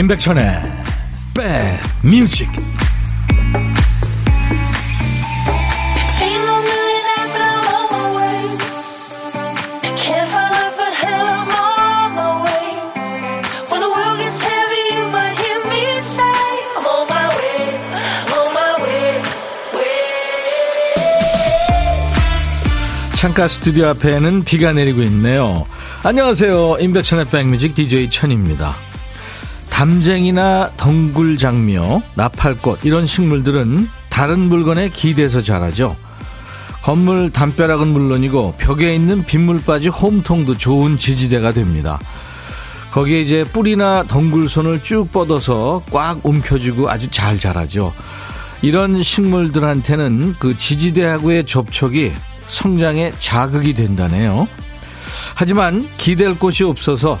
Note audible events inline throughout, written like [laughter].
임백천의 백뮤직 창가 스튜디오 앞에는 비가 내리고 있네요. 안녕하세요. 임백천의 백뮤직 DJ 천입니다. 담쟁이나 덩굴장묘, 나팔꽃 이런 식물들은 다른 물건에 기대서 자라죠. 건물 담벼락은 물론이고 벽에 있는 빗물 빠지 홈통도 좋은 지지대가 됩니다. 거기에 이제 뿌리나 덩굴손을 쭉 뻗어서 꽉 움켜쥐고 아주 잘 자라죠. 이런 식물들한테는 그 지지대하고의 접촉이 성장에 자극이 된다네요. 하지만 기댈 곳이 없어서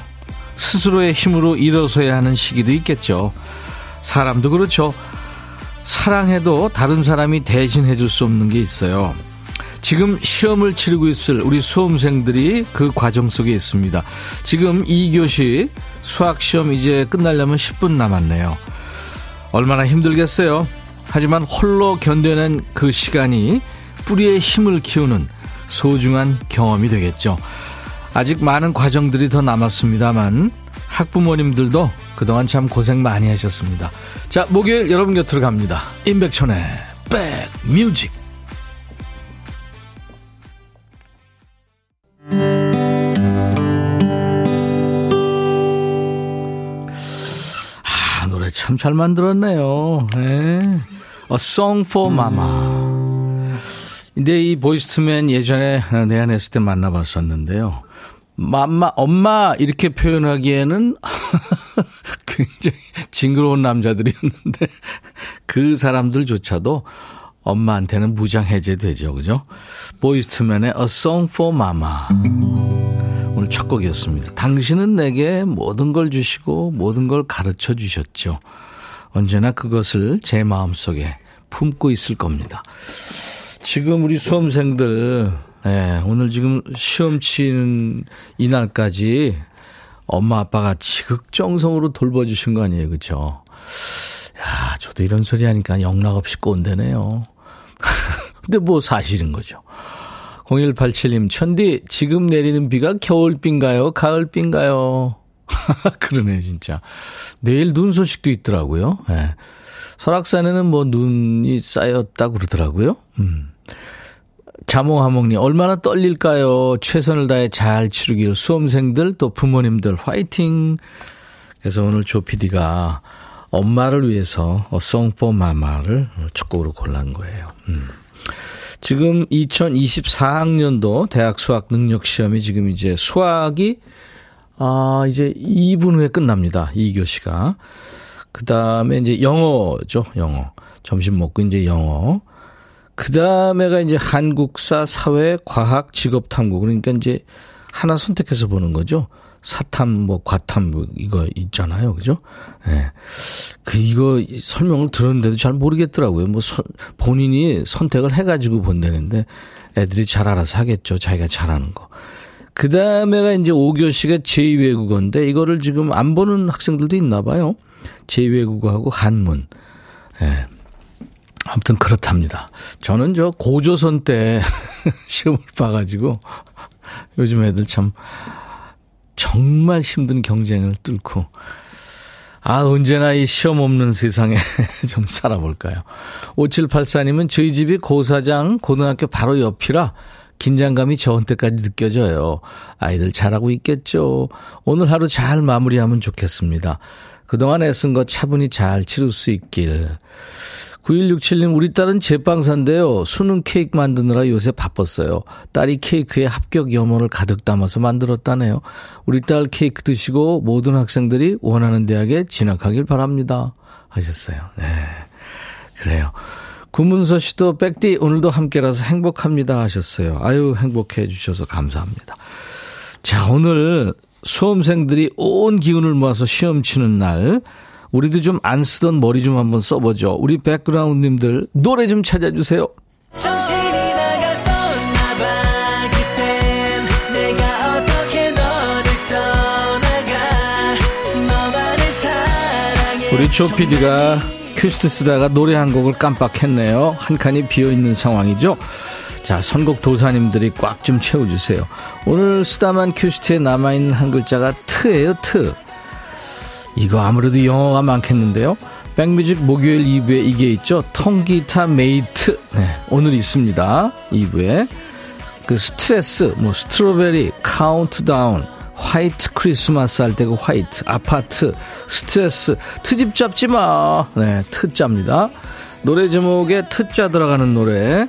스스로의 힘으로 일어서야 하는 시기도 있겠죠. 사람도 그렇죠. 사랑해도 다른 사람이 대신해 줄 수 없는 게 있어요. 지금 시험을 치르고 있을 우리 수험생들이 그 과정 속에 있습니다. 지금 2교시 수학시험 이제 끝나려면 10분 남았네요. 얼마나 힘들겠어요. 하지만 홀로 견뎌낸 그 시간이 뿌리의 힘을 키우는 소중한 경험이 되겠죠. 아직 많은 과정들이 더 남았습니다만 학부모님들도 그동안 참 고생 많이 하셨습니다. 자, 목요일 여러분 곁으로 갑니다. 임백천의 백뮤직 아, 노래 참 잘 만들었네요. 네. A Song for Mama. 근데 이 보이스트맨 예전에 내한했을 때 만나봤었는데요. 맘마, 엄마, 이렇게 표현하기에는 [laughs] 굉장히 징그러운 남자들이었는데 그 사람들조차도 엄마한테는 무장 해제되죠. 그죠? 보이스트맨의 A Song for Mama. 오늘 첫 곡이었습니다. 당신은 내게 모든 걸 주시고 모든 걸 가르쳐 주셨죠. 언제나 그것을 제 마음속에 품고 있을 겁니다. 지금 우리 수험생들 네, 오늘 지금 시험 치는 이날까지 엄마 아빠가 지극정성으로 돌봐주신 거 아니에요, 그쵸? 야, 저도 이런 소리 하니까 영락 없이 꼰대네요. [laughs] 근데 뭐 사실인 거죠. 0187님, 천디, 지금 내리는 비가 겨울비인가요? 가을비인가요? [laughs] 그러네, 진짜. 내일 눈 소식도 있더라고요. 네. 설악산에는 뭐 눈이 쌓였다고 그러더라고요. 음. 자몽하몽님, 얼마나 떨릴까요? 최선을 다해 잘 치르길 수험생들 또 부모님들 화이팅! 그래서 오늘 조 PD가 엄마를 위해서 송포 마마를 첫 곡으로 골란 거예요. 음. 지금 2024학년도 대학 수학 능력 시험이 지금 이제 수학이 아, 이제 2분 후에 끝납니다. 2교시가. 그 다음에 이제 영어죠, 영어. 점심 먹고 이제 영어. 그 다음에가 이제 한국사, 사회, 과학, 직업 탐구. 그러니까 이제 하나 선택해서 보는 거죠. 사탐, 뭐, 과탐, 뭐, 이거 있잖아요. 그죠? 예. 네. 그, 이거 설명을 들었는데도 잘 모르겠더라고요. 뭐, 서, 본인이 선택을 해가지고 본다는데 애들이 잘 알아서 하겠죠. 자기가 잘하는 거. 그 다음에가 이제 5교시가 제2외국어인데 이거를 지금 안 보는 학생들도 있나 봐요. 제2외국어하고 한문. 예. 네. 아무튼 그렇답니다. 저는 저 고조선 때 [laughs] 시험을 봐가지고 요즘 애들 참 정말 힘든 경쟁을 뚫고 아, 언제나 이 시험 없는 세상에 [laughs] 좀 살아볼까요? 5784님은 저희 집이 고사장 고등학교 바로 옆이라 긴장감이 저한테까지 느껴져요. 아이들 잘하고 있겠죠. 오늘 하루 잘 마무리하면 좋겠습니다. 그동안 애쓴 거 차분히 잘 치를 수 있길. 9167님, 우리 딸은 제빵사인데요. 수능 케이크 만드느라 요새 바빴어요. 딸이 케이크에 합격 염원을 가득 담아서 만들었다네요. 우리 딸 케이크 드시고 모든 학생들이 원하는 대학에 진학하길 바랍니다. 하셨어요. 네. 그래요. 구문서 씨도 백디 오늘도 함께라서 행복합니다 하셨어요. 아유, 행복해 주셔서 감사합니다. 자, 오늘 수험생들이 온 기운을 모아서 시험 치는 날 우리도 좀 안 쓰던 머리 좀 한번 써보죠. 우리 백그라운드님들 노래 좀 찾아주세요. 우리 조피디가 cue sheet 쓰다가 노래 한 곡을 깜빡했네요. 한 칸이 비어있는 상황이죠. 자, 선곡 도사님들이 꽉 좀 채워주세요. 오늘 쓰다만 cue sheet에 남아있는 한 글자가 트예요, 트. 이거 아무래도 영어가 많겠는데요. 백뮤직 목요일 2부에 이게 있죠. 통기타 메이트. 네, 오늘 있습니다. 2부에. 그 스트레스, 뭐 strawberry, 카운트다운, 화이트 크리스마스 할 때 그 화이트, 아파트, 스트레스, 트집 잡지 마. 네, 트자입니다. 노래 제목에 트자 들어가는 노래.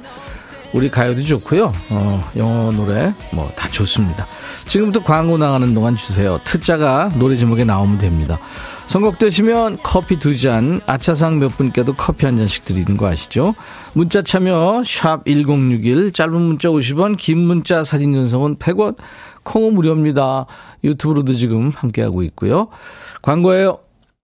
우리 가요도 좋고요. 어, 영어 노래 뭐 다 좋습니다. 지금부터 광고 나가는 동안 주세요. 트자가 노래 제목에 나오면 됩니다. 선곡되시면 커피 두 잔, 아차상 몇 분께도 커피 한 잔씩 드리는 거 아시죠? 문자 참여 샵 1061, 짧은 문자 50원, 긴 문자 사진 전송은 100원, 콩은 무료입니다. 유튜브로도 지금 함께하고 있고요. 광고예요.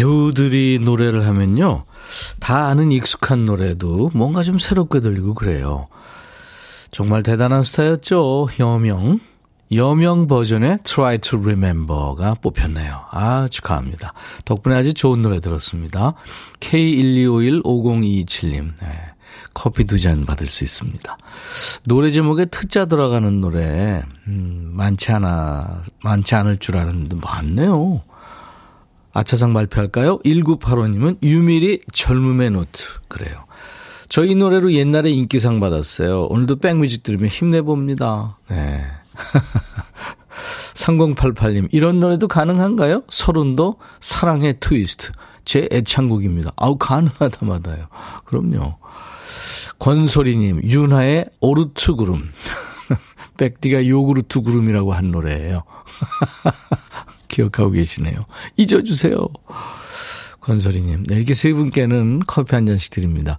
배우들이 노래를 하면요. 다 아는 익숙한 노래도 뭔가 좀 새롭게 들리고 그래요. 정말 대단한 스타였죠. 여명. 여명 버전의 Try to Remember가 뽑혔네요. 아, 축하합니다. 덕분에 아주 좋은 노래 들었습니다. K125150227님. 네. 커피 두 잔 받을 수 있습니다. 노래 제목에 트자 들어가는 노래, 음, 많지 않아, 많지 않을 줄 알았는데 많네요. 아차상 발표할까요? 1985님은 유미리 젊음의 노트. 그래요. 저희 노래로 옛날에 인기상 받았어요. 오늘도 백뮤직 들으면 힘내봅니다. 네. [laughs] 3088님, 이런 노래도 가능한가요? 설운도 사랑의 트위스트. 제 애창곡입니다. 아우, 가능하다마다요. 그럼요. 권소리님, 윤하의 오르트 구름. [laughs] 백디가 요구르트 구름이라고 한 노래예요. [laughs] 기억하고 계시네요. 잊어주세요. 권소리님. 네, 이렇게 세 분께는 커피 한 잔씩 드립니다.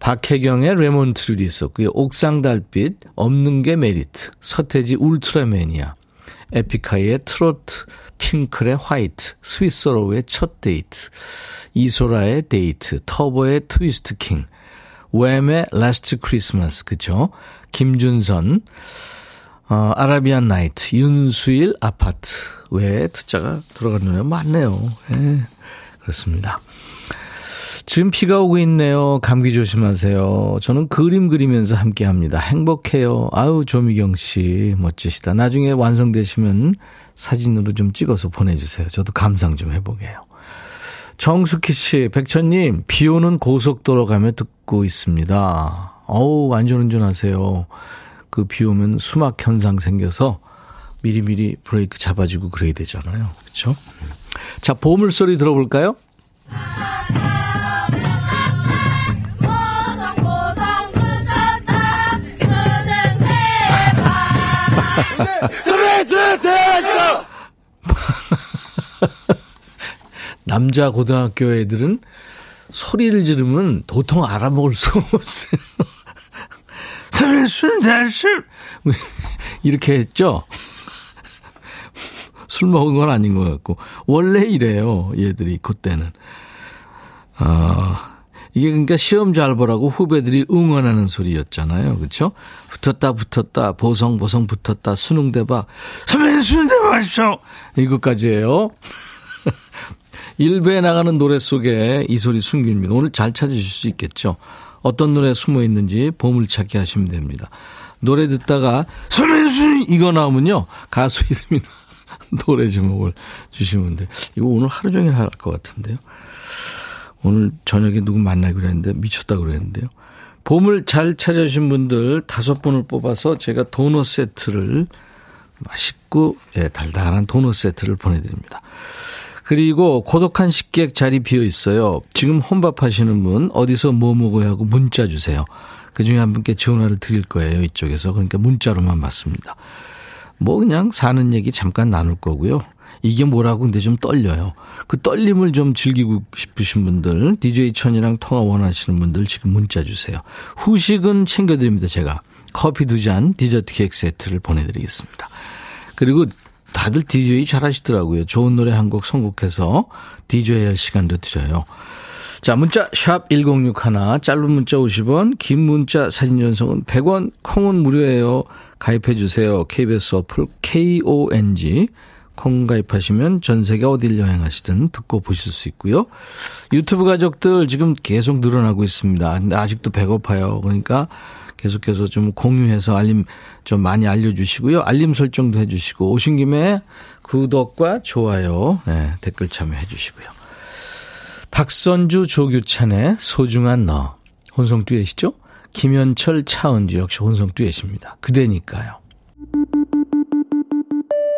박혜경의 Lemon Tree도 있었고요. 옥상 달빛, 없는 게 메리트, 서태지 울트라맨이야, 에픽하이의 트로트, 핑클의 화이트, 스윗소로우의 첫 데이트, 이소라의 데이트, 터보의 트위스트 King, 웸의 Last Christmas, 그죠? 김준선, 어, Arabian Night, 윤수일 아파트 외에 트자가 들어간 노래 많네요. 예, 그렇습니다. 지금 비가 오고 있네요. 감기 조심하세요. 저는 그림 그리면서 함께 합니다. 행복해요. 아유, 조미경 씨, 멋지시다. 나중에 완성되시면 사진으로 좀 찍어서 보내주세요. 저도 감상 좀 해보게요. 정숙희 씨, 백천님, 비 오는 고속도로 가며 듣고 있습니다. 어우, 안전운전 하세요. 그 비 오면 수막 현상 생겨서 미리미리 브레이크 잡아주고 그래야 되잖아요. 그렇죠? 자, 보물 소리 들어볼까요? [laughs] 남자 고등학교 애들은 소리를 지르면 도통 알아먹을 수가 없어요. 술, 술, [laughs] 이렇게 했죠? 술 먹은 건 아닌 것 같고. 원래 이래요, 얘들이, 그때는. 아, 이게 그러니까 시험 잘 보라고 후배들이 응원하는 소리였잖아요. 그렇죠? 붙었다 붙었다 보성 보성 붙었다 수능 대박 선배님 수능 대박 하십시오. 이것까지예요. [laughs] 일부에 나가는 노래 속에 이 소리 숨깁니다. 오늘 잘 찾으실 수 있겠죠. 어떤 노래 숨어 있는지 보물찾기 하시면 됩니다. 노래 듣다가 수능 이거 나오면요. 가수 이름이나 [laughs] 노래 제목을 주시면 돼. 이거 오늘 하루 종일 할 것 같은데요. 오늘 저녁에 누구 만나기로 했는데 미쳤다 그랬는데요. 봄을 잘 찾으신 분들 다섯 분을 뽑아서 제가 도넛 세트를 맛있고 예, 달달한 도넛 세트를 보내드립니다. 그리고 고독한 식객 자리 비어 있어요. 지금 혼밥 하시는 분 어디서 뭐 먹어야 하고 문자 주세요. 그 중에 한 분께 전화를 드릴 거예요. 이쪽에서. 그러니까 문자로만 받습니다. 뭐 그냥 사는 얘기 잠깐 나눌 거고요. 이게 뭐라고 근데 좀 떨려요. 그 떨림을 좀 즐기고 싶으신 분들, DJ 천이랑 통화 원하시는 분들 지금 문자 주세요. 후식은 챙겨드립니다, 제가. 커피 두 잔, 디저트 케이크 세트를 보내드리겠습니다. 그리고 다들 DJ 잘 하시더라고요. 좋은 노래 한 곡 선곡해서 DJ 할 시간도 드려요. 자, 문자 샵 1061, 짧은 문자 50원, 긴 문자 사진 전송은 100원, 콩은 무료예요. 가입해 주세요. KBS 어플 KONG 콩 가입하시면 전 세계 어딜 여행하시든 듣고 보실 수 있고요. 유튜브 가족들 지금 계속 늘어나고 있습니다. 아직도 배고파요. 그러니까 계속해서 좀 공유해서 알림 좀 많이 알려주시고요. 알림 설정도 해주시고 오신 김에 구독과 좋아요 네, 댓글 참여해 주시고요. 박선주 조규찬의 소중한 너 혼성 듀엣이죠. 김현철 차은주 역시 혼성 듀엣입니다. 그대니까요.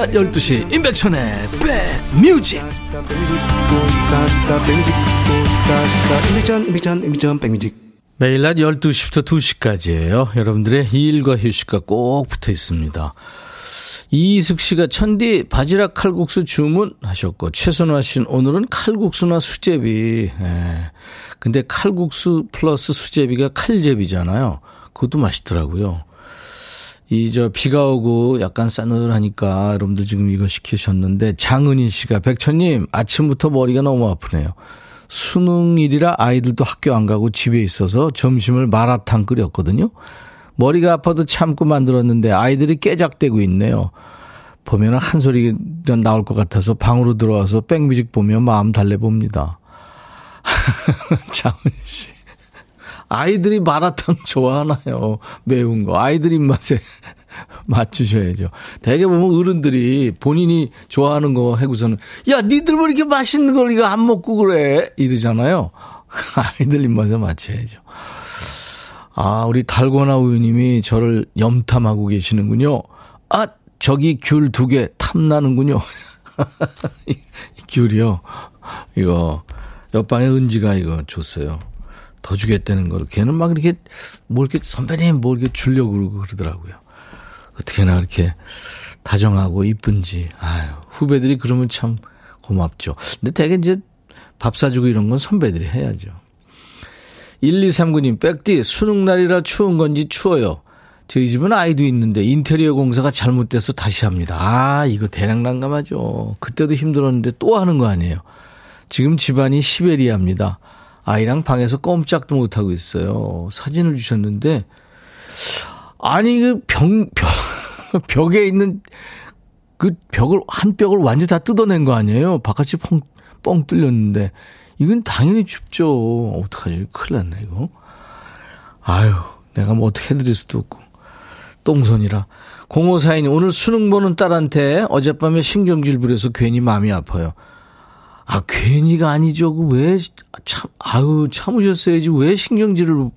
낮 12시 임백천의 백뮤직 매일 낮 12시부터 2시까지예요. 여러분들의 일과 휴식과 꼭 붙어 있습니다. 이숙 씨가 천디 바지락 칼국수 주문하셨고 최선화 씨는 오늘은 칼국수나 수제비. 예. 근데 칼국수 플러스 수제비가 칼제비잖아요. 그것도 맛있더라고요. 이 저 비가 오고 약간 싸늘하니까 여러분들 지금 이거 시키셨는데 장은희 씨가 백천님 아침부터 머리가 너무 아프네요. 수능일이라 아이들도 학교 안 가고 집에 있어서 점심을 마라탕 끓였거든요. 머리가 아파도 참고 만들었는데 아이들이 깨작대고 있네요. 보면 한 소리 나올 것 같아서 방으로 들어와서 백뮤직 보며 마음 달래봅니다. [laughs] 장은희 씨. 아이들이 마라탕 [laughs] 좋아하나요? 매운 거. 아이들 입맛에 [laughs] 맞추셔야죠. 대개 보면 어른들이 본인이 좋아하는 거 해고서는 야, 니들 왜 이렇게 맛있는 걸 이거 안 먹고 그래? 이러잖아요. [laughs] 아이들 입맛에 맞춰야죠. 아, 우리 달고나 우유님이 저를 염탐하고 계시는군요. 아, 저기 귤 두 개 탐나는군요. 이 귤이요. 이거 옆방에 은지가 이거 줬어요. 더 주겠다는 걸 걔는 막 이렇게 뭐 이렇게 선배님 뭐 이렇게 주려고 그러고 그러더라고요. 어떻게나 그렇게 다정하고 이쁜지 아유 후배들이 그러면 참 고맙죠. 근데 대개 이제 밥 사주고 이런 건 선배들이 해야죠. 1239님, 백디, 수능 날이라 추운 건지 추워요. 저희 집은 아이도 있는데 인테리어 공사가 잘못돼서 다시 합니다. 아, 이거 대량 난감하죠. 그때도 힘들었는데 또 하는 거 아니에요. 지금 집안이 시베리아입니다. 아이랑 방에서 꼼짝도 못하고 있어요. 사진을 주셨는데, 아니, 그 병, 벽, [laughs] 벽에 있는 그 벽을, 한 벽을 완전히 다 뜯어낸 거 아니에요? 바깥이 펑, 뻥 뚫렸는데. 이건 당연히 춥죠. 어떡하지? 큰일 났네, 이거. 아유, 내가 뭐 어떻게 해드릴 수도 없고. 똥손이라. 0542님, 오늘 수능 보는 딸한테 어젯밤에 신경질 부려서 괜히 마음이 아파요. 아, 괜히가 아니죠. 그 왜, 참, 아유, 참으셨어야지. 왜 신경질을.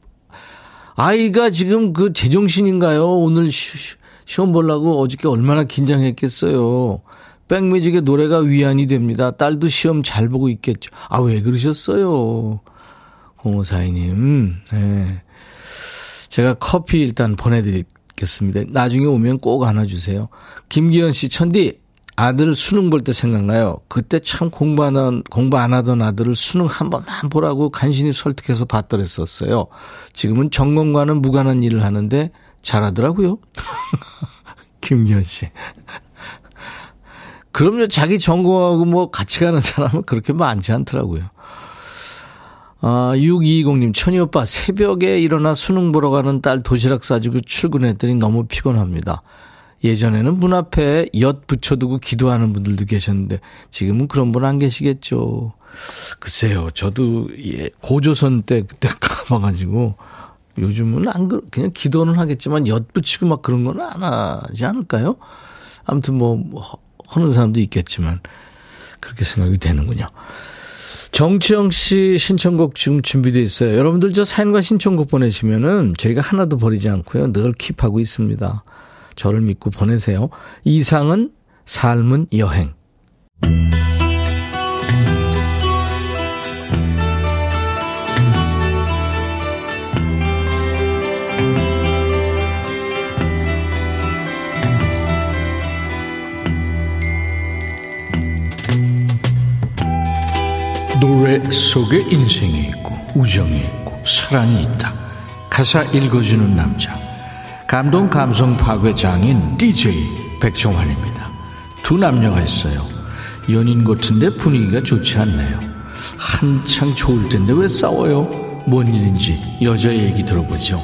아이가 지금 그 제정신인가요? 오늘 시, 시험 보려고 어저께 얼마나 긴장했겠어요. 백뮤직의 노래가 위안이 됩니다. 딸도 시험 잘 보고 있겠죠. 아, 왜 그러셨어요? 공호사이님, 네. 제가 커피 일단 보내드리겠습니다. 나중에 오면 꼭 하나 주세요. 김기현 씨, 천디, 아들 수능 볼 때 생각나요. 그때 참 공부 안, 한, 공부 안 하던 아들을 수능 한 번만 보라고 간신히 설득해서 받더랬었어요. 지금은 전공과는 무관한 일을 하는데 잘하더라고요. [laughs] 김기현 씨. 그럼요, 자기 전공하고 뭐 같이 가는 사람은 그렇게 많지 않더라고요. 아, 6220님, 천희 오빠, 새벽에 일어나 수능 보러 가는 딸 도시락 싸주고 출근했더니 너무 피곤합니다. 예전에는 문 앞에 엿 붙여두고 기도하는 분들도 계셨는데 지금은 그런 분 안 계시겠죠. 글쎄요, 저도 예, 고조선 때 그때 [laughs] 가봐가지고 요즘은 안 그, 그냥 기도는 하겠지만 엿 붙이고 막 그런 건 안 하지 않을까요? 아무튼 뭐, 뭐 하는 사람도 있겠지만 그렇게 생각이 되는군요. 정치영 씨 신청곡 지금 준비되어 있어요. 여러분들 저 사연과 신청곡 보내시면은 저희가 하나도 버리지 않고요. 늘 킵하고 있습니다. 저를 믿고 보내세요. 이상은 삶은 여행. 노래 속에 인생이 있고 우정이 있고 사랑이 있다. 가사 읽어주는 남자. 감동 감성 파괴 장인 DJ 백종환입니다. 두 남녀가 있어요. 연인 같은데 분위기가 좋지 않네요. 한창 좋을 텐데 왜 싸워요? 뭔 일인지 여자 얘기 들어보죠.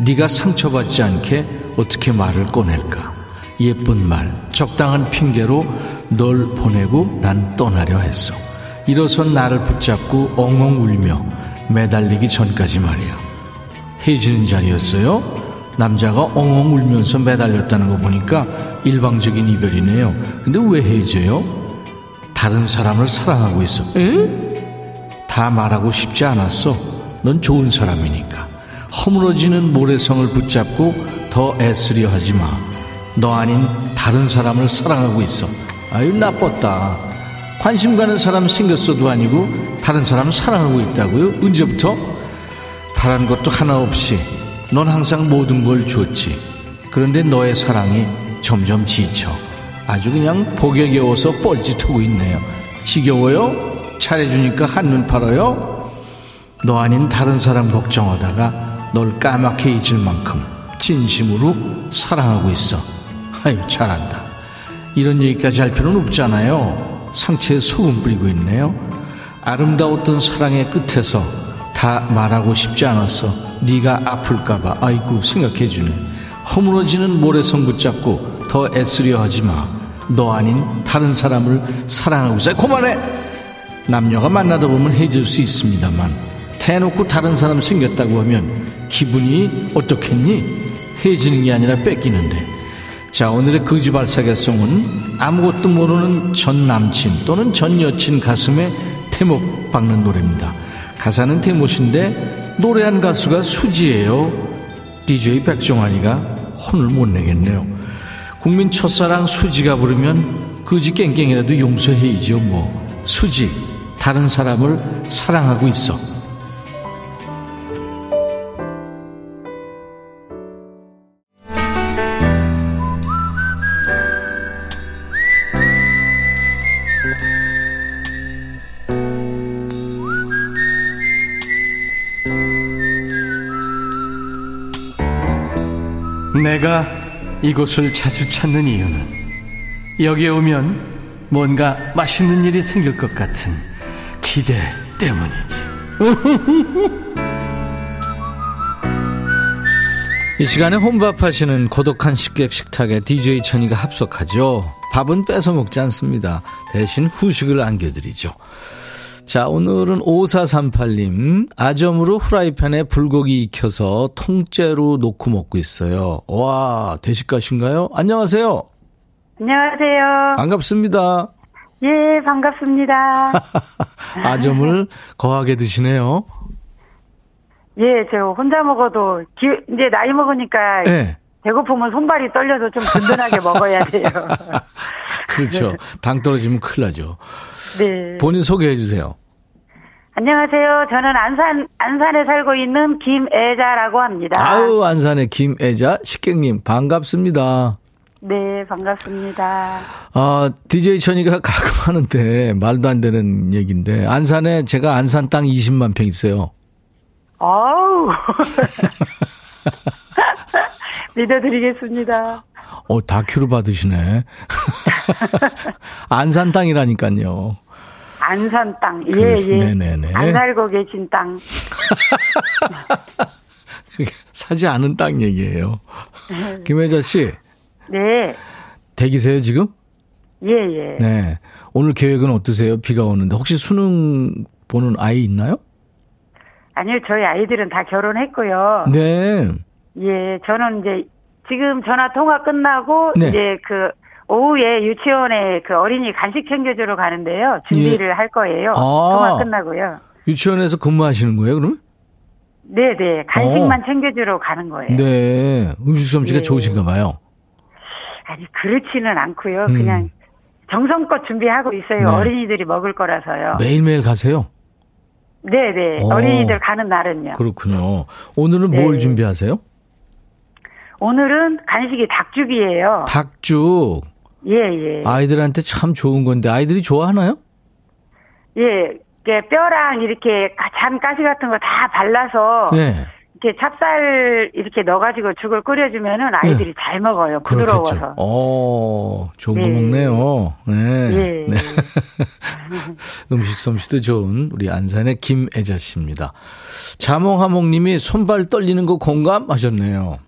네가 상처받지 않게 어떻게 말을 꺼낼까? 예쁜 말, 적당한 핑계로 널 보내고 난 떠나려 했어. 일어선 나를 붙잡고 엉엉 울며 매달리기 전까지 말이야. 해지는 자리였어요. 남자가 엉엉 울면서 매달렸다는 거 보니까 일방적인 이별이네요. 근데 왜 해져요? 다른 사람을 사랑하고 있어. 에? 다 말하고 싶지 않았어. 넌 좋은 사람이니까. 허물어지는 모래성을 붙잡고 더 애쓰려 하지 마. 너 아닌 다른 사람을 사랑하고 있어. 아유, 나빴다. 관심 가는 사람 생겼어도 아니고 다른 사람 사랑하고 있다고요? 언제부터? 바란 것도 하나 없이 넌 항상 모든 걸 줬지. 그런데 너의 사랑이 점점 지쳐. 아주 그냥 복에 겨워서 뻘짓하고 있네요. 지겨워요? 잘해주니까 한눈 팔아요? 너 아닌 다른 사람 걱정하다가 널 까맣게 잊을 만큼 진심으로 사랑하고 있어. 아유, 잘한다. 이런 얘기까지 할 필요는 없잖아요. 상처에 소금 뿌리고 있네요. 아름다웠던 사랑의 끝에서 다 말하고 싶지 않았어. 네가 아플까봐 아이고 생각해주네. 허물어지는 모래성 붙잡고 더 애쓰려 하지 마. 너 아닌 다른 사람을 사랑하고 있어. 그만해. 남녀가 만나다 보면 해줄 수 있습니다만 대놓고 다른 사람 생겼다고 하면 기분이 어떻겠니? 해지는 게 아니라 뺏기는데. 자, 오늘의 거지발사계송은 아무것도 모르는 전 남친 또는 전 여친 가슴에 태목 박는 노래입니다. 가사는 태못인데 노래한 가수가 수지예요. DJ 백종환이가 혼을 못 내겠네요. 국민 첫사랑 수지가 부르면 거지 깽깽이라도 용서해이죠 뭐. 수지, 다른 사람을 사랑하고 있어. 내가 이곳을 자주 찾는 이유는 여기에 오면 뭔가 맛있는 일이 생길 것 같은 기대 때문이지. [laughs] 이 시간에 혼밥 하시는 고독한 식객 식탁에 DJ 천이가 합석하죠. 밥은 뺏어 먹지 않습니다. 대신 후식을 안겨드리죠. 자, 오늘은 5438님. 아점으로 후라이팬에 불고기 익혀서 통째로 놓고 먹고 있어요. 와, 대식가신가요? 안녕하세요. 안녕하세요. 반갑습니다. 예, 반갑습니다. [laughs] 아점을 거하게 드시네요. 예, 저 혼자 먹어도 기, 이제 나이 먹으니까 네. 배고프면 손발이 떨려서 좀 든든하게 먹어야 돼요. [laughs] 그렇죠. [laughs] 당 떨어지면 큰일 나죠. 네. 본인 소개해 주세요. 안녕하세요. 저는 안산 안산에 살고 있는 김애자라고 합니다. 아우 안산의 김애자 식객님 반갑습니다. 네, 반갑습니다. 아, DJ 천이가 [laughs] 가끔 하는데 말도 안 되는 얘기인데 안산에 제가 안산 땅 20만 평 있어요. 아우. [laughs] 믿어드리겠습니다. 어, 다큐로 받으시네. [laughs] 안산 땅이라니까요. 안산 땅. 예, 예. 네네네. 안 살고 계신 땅. [laughs] 사지 않은 땅 얘기예요. 김혜자 씨, 네. 대기세요 지금? 예, 예. 네. 오늘 계획은 어떠세요? 비가 오는데 혹시 수능 보는 아이 있나요? 아니요, 저희 아이들은 다 결혼했고요. 네. 예, 저는 이제 지금 전화 통화 끝나고 네. 이제 그 오후에 유치원에 그 어린이 간식 챙겨주러 가는데요. 준비를 예. 할 거예요. 아. 통화 끝나고요. 유치원에서 근무하시는 거예요, 그러면? 네네. 간식만 챙겨주러 가는 거예요. 네. 음식 솜씨가 예. 좋으신가 봐요. 아니, 그렇지는 않고요. 음. 그냥 정성껏 준비하고 있어요. 네. 어린이들이 먹을 거라서요. 매일매일 가세요? 네네. 어. 어린이들 가는 날은요. 그렇군요. 오늘은 네. 뭘 준비하세요? 오늘은 간식이 닭죽이에요. 닭죽. 예, 예. 아이들한테 참 좋은 건데 아이들이 좋아하나요? 예. 이게 뼈랑 이렇게 잔 가시 같은 거 다 발라서 네. 이렇게 찹쌀 이렇게 넣어가지고 죽을 끓여주면은 아이들이 잘 먹어요. 부드러워서. 어, 좋은 거 네. 먹네요. 네. 예. 네. [laughs] 음식 솜씨도 좋은 우리 안산의 김애자 씨입니다. 자몽하몽님이 손발 떨리는 거 공감하셨네요.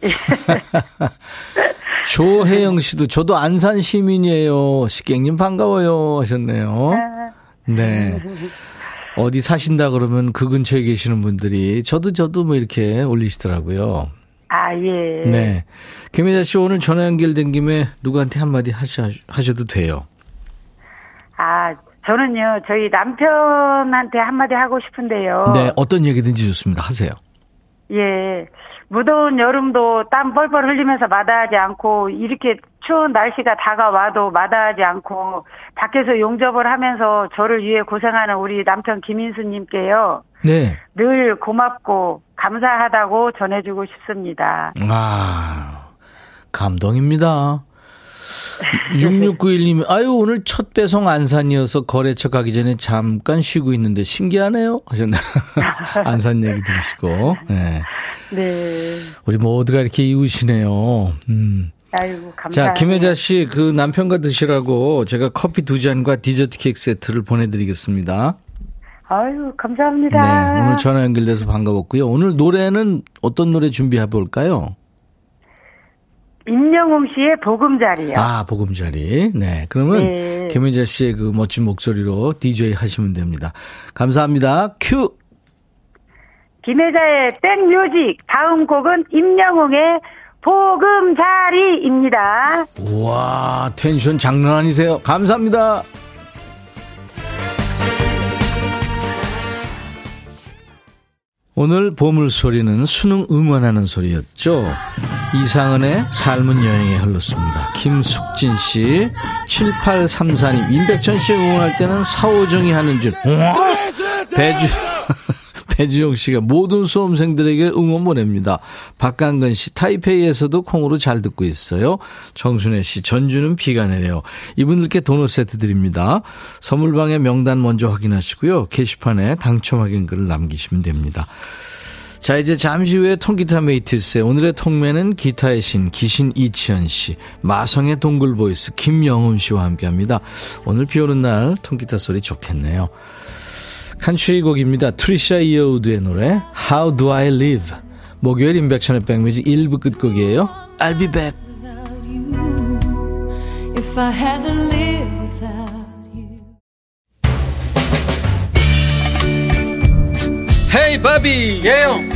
[laughs] [laughs] 조혜영 씨도 저도 안산 시민이에요. 식객님 반가워요 하셨네요. 네. 어디 사신다 그러면 그 근처에 계시는 분들이 저도 저도 뭐 이렇게 올리시더라고요. 아, 예. 네. 김혜자 씨 오늘 전화 연결된 김에 누구한테 한마디 하셔, 하셔도 돼요. 아, 저는요, 저희 남편한테 한마디 하고 싶은데요. 네. 어떤 얘기든지 좋습니다. 하세요. 예. 무더운 여름도 땀 뻘뻘 흘리면서 마다하지 않고, 이렇게 추운 날씨가 다가와도 마다하지 않고, 밖에서 용접을 하면서 저를 위해 고생하는 우리 남편 김인수님께요. 네. 늘 고맙고, 감사하다고 전해주고 싶습니다. 아, 감동입니다. 6691님, 아유, 오늘 첫 배송 안산이어서 거래처 가기 전에 잠깐 쉬고 있는데 신기하네요. 하셨나요? [laughs] 안산 얘기 들으시고. 네. 네. 우리 모두가 이렇게 이웃이네요. 음. 아이고, 감사합니다. 자, 김혜자 씨, 그 남편과 드시라고 제가 커피 두 잔과 디저트 케이크 세트를 보내드리겠습니다. 아유, 감사합니다. 네, 오늘 전화 연결돼서 반가웠고요. 오늘 노래는 어떤 노래 준비해 볼까요? 임영웅 씨의 보금자리요. 아, 보금자리. 네, 그러면 네. 김혜자 씨의 그 멋진 목소리로 DJ 하시면 됩니다. 감사합니다. 큐! 김혜자의 백뮤직. 다음 곡은 임영웅의 보금자리입니다. 우와, 텐션 장난 아니세요. 감사합니다. 오늘 보물 소리는 수능 응원하는 소리였죠. 이상은의 삶은 여행에 흘렀습니다. 김숙진 씨, 7834님, 임백천 씨 응원할 때는 사오정이 하는 줄. 배주, [laughs] 배주영 씨가 모든 수험생들에게 응원 보냅니다. 박강근 씨, 타이페이에서도 콩으로 잘 듣고 있어요. 정순혜 씨, 전주는 비가 내려요. 이분들께 도넛 세트 드립니다. 선물방에 명단 먼저 확인하시고요. 게시판에 당첨 확인글을 남기시면 됩니다. 자, 이제 잠시 후에 통기타 메이트스의 오늘의 통매는 기타의 신, 기신 이치현 씨, 마성의 동굴 voice, 김영훈 씨와 함께 합니다. 오늘 비 오는 날 통기타 소리 좋겠네요. country 곡입니다. 트리샤 이어우드의 노래 How Do I Live 목요일 인백션의 백뮤직 1부 끝곡이에요. I'll be back. Hey 바비 예영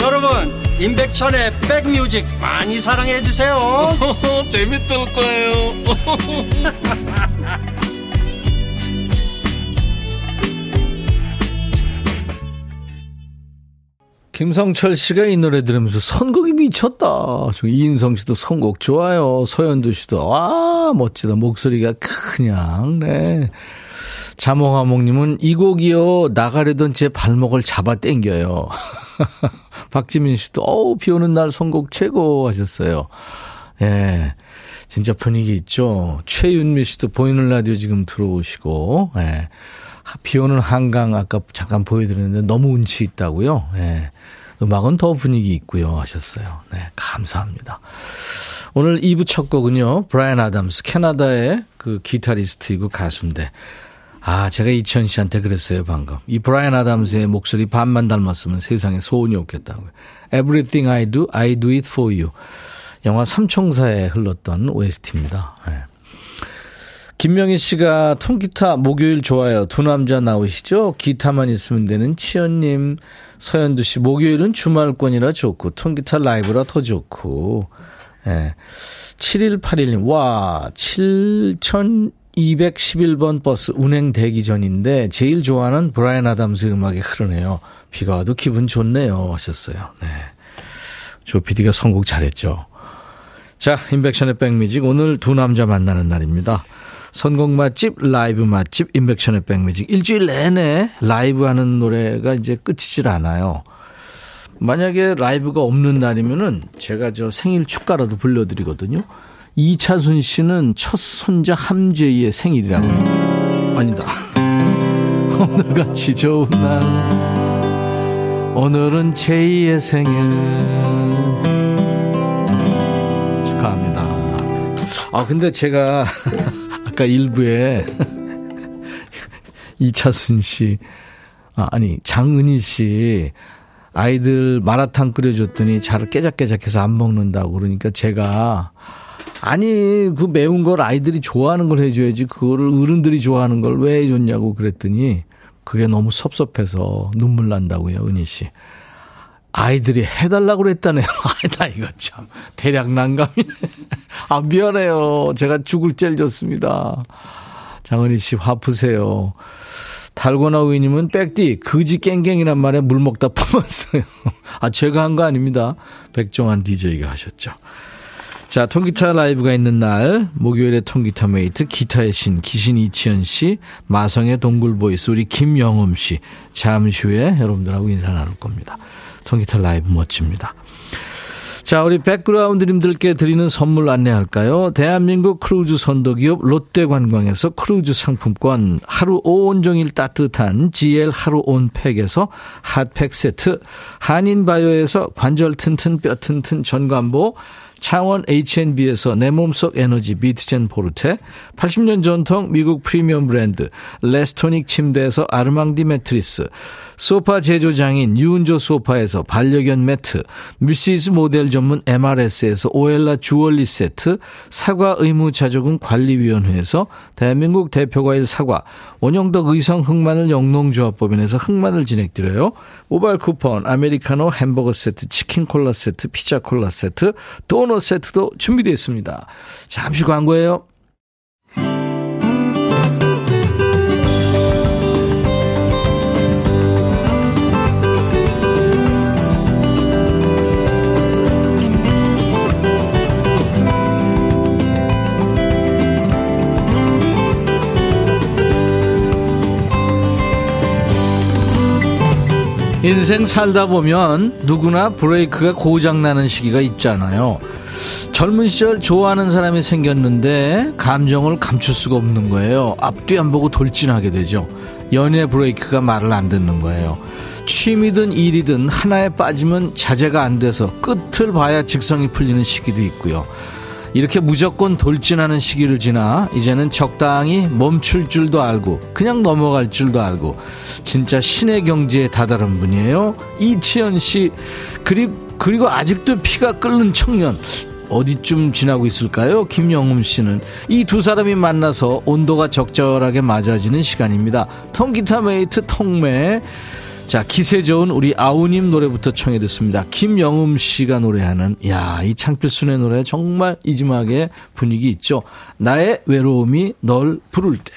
여러분 임백천의 백뮤직 많이 사랑해 주세요 [laughs] 재밌을 거예요 [laughs] 김성철 씨가 이 노래 들으면서 선곡이 미쳤다. 저 이인성 씨도 선곡 좋아요. 서현두 씨도 아 멋지다. 목소리가 그냥 네. 자몽하몽님은 이 곡이요 나가려던 제 발목을 잡아 당겨요. [laughs] 박지민 씨도 어우 비 오는 날 선곡 최고 하셨어요. 예. 진짜 분위기 있죠. 최윤미 씨도 보이는 라디오 지금 들어오시고, 예. 비 오는 한강 아까 잠깐 보여드렸는데 너무 운치 있다고요. 예. 음악은 더 분위기 있고요 하셨어요. 네, 감사합니다. 오늘 2부 첫 곡은요. 브라이언 아담스 캐나다의 그 기타리스트이고 가수인데 아, 제가 이천 씨한테 그랬어요, 방금. 이 브라이언 아담스의 목소리 반만 닮았으면 세상에 소원이 없겠다고요. Everything I do, I do it for you. 영화 삼총사에 흘렀던 OST입니다. 네. 김명희 씨가 통기타 목요일 좋아요. 두 남자 나오시죠? 기타만 있으면 되는 치연님, 서현두 씨 목요일은 주말권이라 좋고 통기타 라이브라 더 좋고. 예. 7181님, 와, 7211번 버스 운행 대기 전인데 제일 좋아하는 브라이언 아담스 음악이 흐르네요. 비가 와도 기분 좋네요. 하셨어요. 네. 조 PD가 선곡 잘했죠. 자, 인백션의 백뮤직. 오늘 두 남자 만나는 날입니다. 선곡 맛집, 라이브 맛집, 인백션의 백뮤직. 일주일 내내 라이브 하는 노래가 이제 끝이질 않아요. 만약에 라이브가 없는 날이면은 제가 저 생일 축가라도 불러드리거든요. 이차순 씨는 첫 손자 함재희의 생일이라고. 아니다. [laughs] 오늘같이 좋은 날. 오늘은 제이의 생일. 축하합니다. 아, 근데 제가 [laughs] 아까 일부에 [laughs] 이차순 씨, 아, 아니, 장은희 씨, 아이들 마라탕 끓여줬더니 잘 깨작깨작해서 안 먹는다고 그러니까 제가 아니 그 매운 걸 아이들이 좋아하는 걸 해줘야지 그거를 어른들이 좋아하는 걸왜 해줬냐고 그랬더니 그게 너무 섭섭해서 눈물 난다고요 은희 씨 아이들이 해달라고 그랬다네요 [laughs] 아나 이거 참 대략 난감이네 [laughs] 아 미안해요 제가 죽을 젤 줬습니다 장은희 씨 화푸세요 달고나 우이님은 백디 그지 깽깽이란 말에 물 먹다 [laughs] 퍼었어요. 아 제가 한 거 아닙니다. 백종환 DJ가 하셨죠. 자 통기타 라이브가 있는 날 목요일에 통기타 mate 기타의 신 기신 이치현 씨 마성의 동굴 voice 우리 김영음 씨 잠시 후에 여러분들하고 인사 나눌 겁니다. 통기타 라이브 멋집니다. 자, 우리 백그라운드님들께 드리는 선물 안내할까요? 대한민국 크루즈 선도기업 롯데관광에서 크루즈 상품권, 하루 온종일 따뜻한 GL 하루 온팩에서 핫팩 세트, 한인바이오에서 관절 튼튼 뼈 튼튼 전관보, 창원 H&B에서 내 몸속 에너지 비트젠 포르테, 80년 전통 미국 프리미엄 브랜드 레스토닉 침대에서 아르망디 매트리스, 소파 제조장인 유운조 소파에서 반려견 매트, 밀시즈 모델 전문 MRS에서 오엘라 주얼리 세트, 사과 의무자조금 관리위원회에서 대한민국 대표과일 사과, 원영덕 의성 흑마늘 영농조합법인에서 흑마늘 진행드려요. 모바일 쿠폰, 아메리카노 햄버거 세트, 치킨 콜라 세트, 피자 콜라 세트, 도넛 세트도 준비되어 있습니다. 잠시 광고예요. 인생 살다 보면 누구나 브레이크가 고장나는 시기가 있잖아요. 젊은 시절 좋아하는 사람이 생겼는데 감정을 감출 수가 없는 거예요. 앞뒤 안 보고 돌진하게 되죠. 연애 브레이크가 말을 안 듣는 거예요. 취미든 일이든 하나에 빠지면 자제가 안 돼서 끝을 봐야 직성이 풀리는 시기도 있고요. 이렇게 무조건 돌진하는 시기를 지나 이제는 적당히 멈출 줄도 알고 그냥 넘어갈 줄도 알고 진짜 신의 경지에 다다른 분이에요. 이치현 씨 그리고 그리고 아직도 피가 끓는 청년 어디쯤 지나고 있을까요? 김영음 씨는 이 두 사람이 만나서 온도가 적절하게 맞아지는 시간입니다. 통기타 mate 통매 자, 기세 좋은 우리 아우님 노래부터 청해 듣습니다. 김영음 씨가 노래하는, 야, 이 장필순의 노래 정말 이지막의 분위기 있죠. 나의 외로움이 널 부를 때.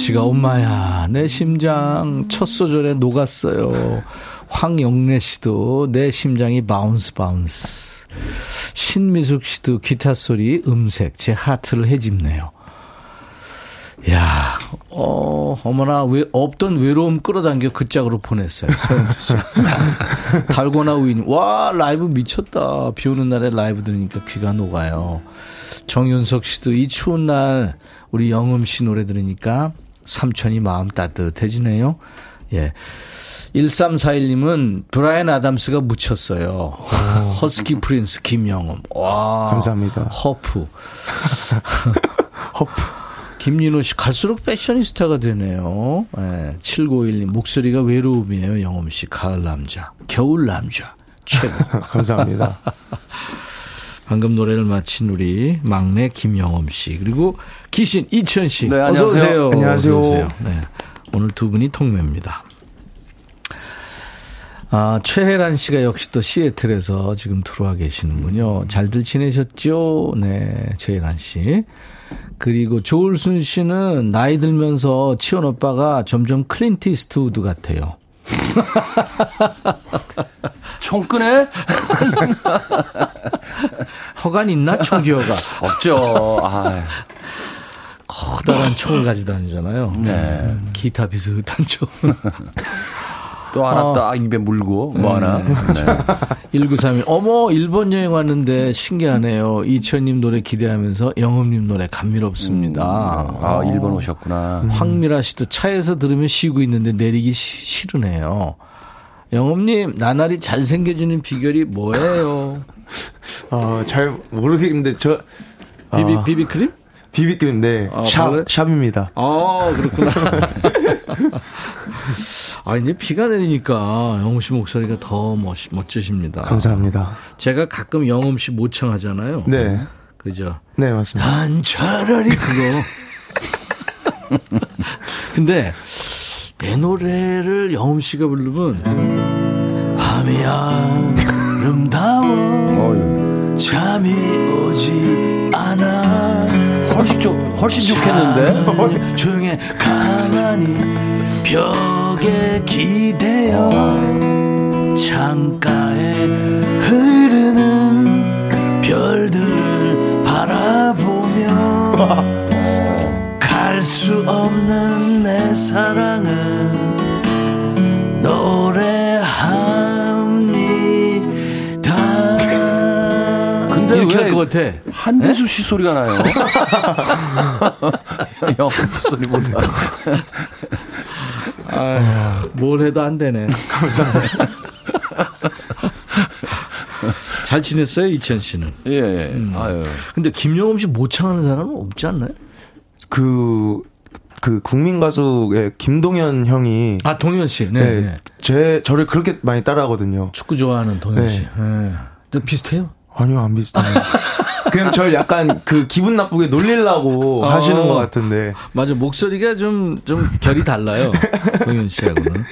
씨가 엄마야 내 심장 첫 소절에 녹았어요. 황영래 씨도 내 심장이 bounce bounce. 신미숙 씨도 기타 소리 음색 제 하트를 헤집네요. 야, 어, 어머나, 왜, 없던 외로움 끌어당겨 그 짝으로 보냈어요. [laughs] 달고나 우인. 와, 라이브 미쳤다. 비 오는 날에 라이브 들으니까 귀가 녹아요. 정윤석 씨도 이 추운 날 우리 영음 씨 노래 들으니까 삼촌이 마음 따뜻해지네요. 예. 1341님은 브라이언 아담스가 묻혔어요. 허스키 prince 김영음. 와. 감사합니다. 허프. [laughs] 허프. 김윤호 씨 갈수록 패셔니스타가 되네요. 예. 7951님 목소리가 외로움이에요. 영음 씨 가을 남자, 겨울 남자 최고. [laughs] 감사합니다. [laughs] 방금 노래를 마친 우리 막내 김영음 씨 그리고 기신 이치현 씨 네, 어서 안녕하세요. 오세요. 안녕하세요. 어서 오세요. 네, 오늘 두 분이 통매입니다. 아, 최혜란 씨가 역시 또 시애틀에서 지금 들어와 계시는군요. 잘들 지내셨죠? 네, 최혜란 씨. 그리고 조울순 씨는 나이 들면서 치원 오빠가 점점 클린트 이스트우드 같아요. [laughs] 총 끄네? [laughs] 허간 있나? 총기어가. 없죠. 아, 커다란 총을 가지고 다니잖아요. 네. 기타 비슷한 총. 또 하나 어. 딱 입에 물고, 뭐 하나. 네. [laughs] 1931. 어머, 일본 여행 왔는데 신기하네요. 이천님 노래 기대하면서 영업님 노래 감미롭습니다. 아, 일본 오셨구나. 황미라 씨도 차에서 들으면 쉬고 있는데 내리기 시- 싫으네요. 영업님, 나날이 잘생겨지는 비결이 뭐예요? 어, 잘 모르겠는데 저 비비, 아. 비비크림? 비비크림 네. 아, 샵 발레? 샵입니다. 아, 그렇구나. [laughs] 아, 이제 비가 내리니까 영웅 씨 목소리가 더 멋, 멋지십니다. 감사합니다. 제가 가끔 영웅 씨 모창하잖아요. 네. 그죠? 네, 맞습니다. 난 차라리 그거. [laughs] 근데 내 노래를 영웅 씨가 부르면 밤이 아름다워 어휴. 잠이 오지 않아 훨씬 좋, 훨씬 좋겠는데? 조용해 가만히 벽에 기대어 창가에 흐르는 별들을 [laughs] 갈수 없는 내 사랑은 노래합니다. 근데 이렇게 왜할것 같아. 한배수 씨 소리가 나요? [laughs] 형 소리보다. 아, 뭘 해도 안 되네. 감사합니다. [laughs] 잘 지냈어요, 이천 씨는? 예, 예. 아유. 근데 김영엄 씨 모창하는 사람은 없지 않나요? 그, 그 국민 가수의 김동현 형이 아, 동현 씨. 네. 네, 네. 제 저를 그렇게 많이 따라하거든요. 축구 좋아하는 동현 네. 씨. 네. 좀 비슷해요? 아니요, 안 비슷해요. [laughs] 그냥 절 약간 그 기분 나쁘게 놀리려고 어. 하시는 것 같은데. 맞아, 목소리가 좀, 좀 결이 달라요. [laughs] 동현 씨하고는.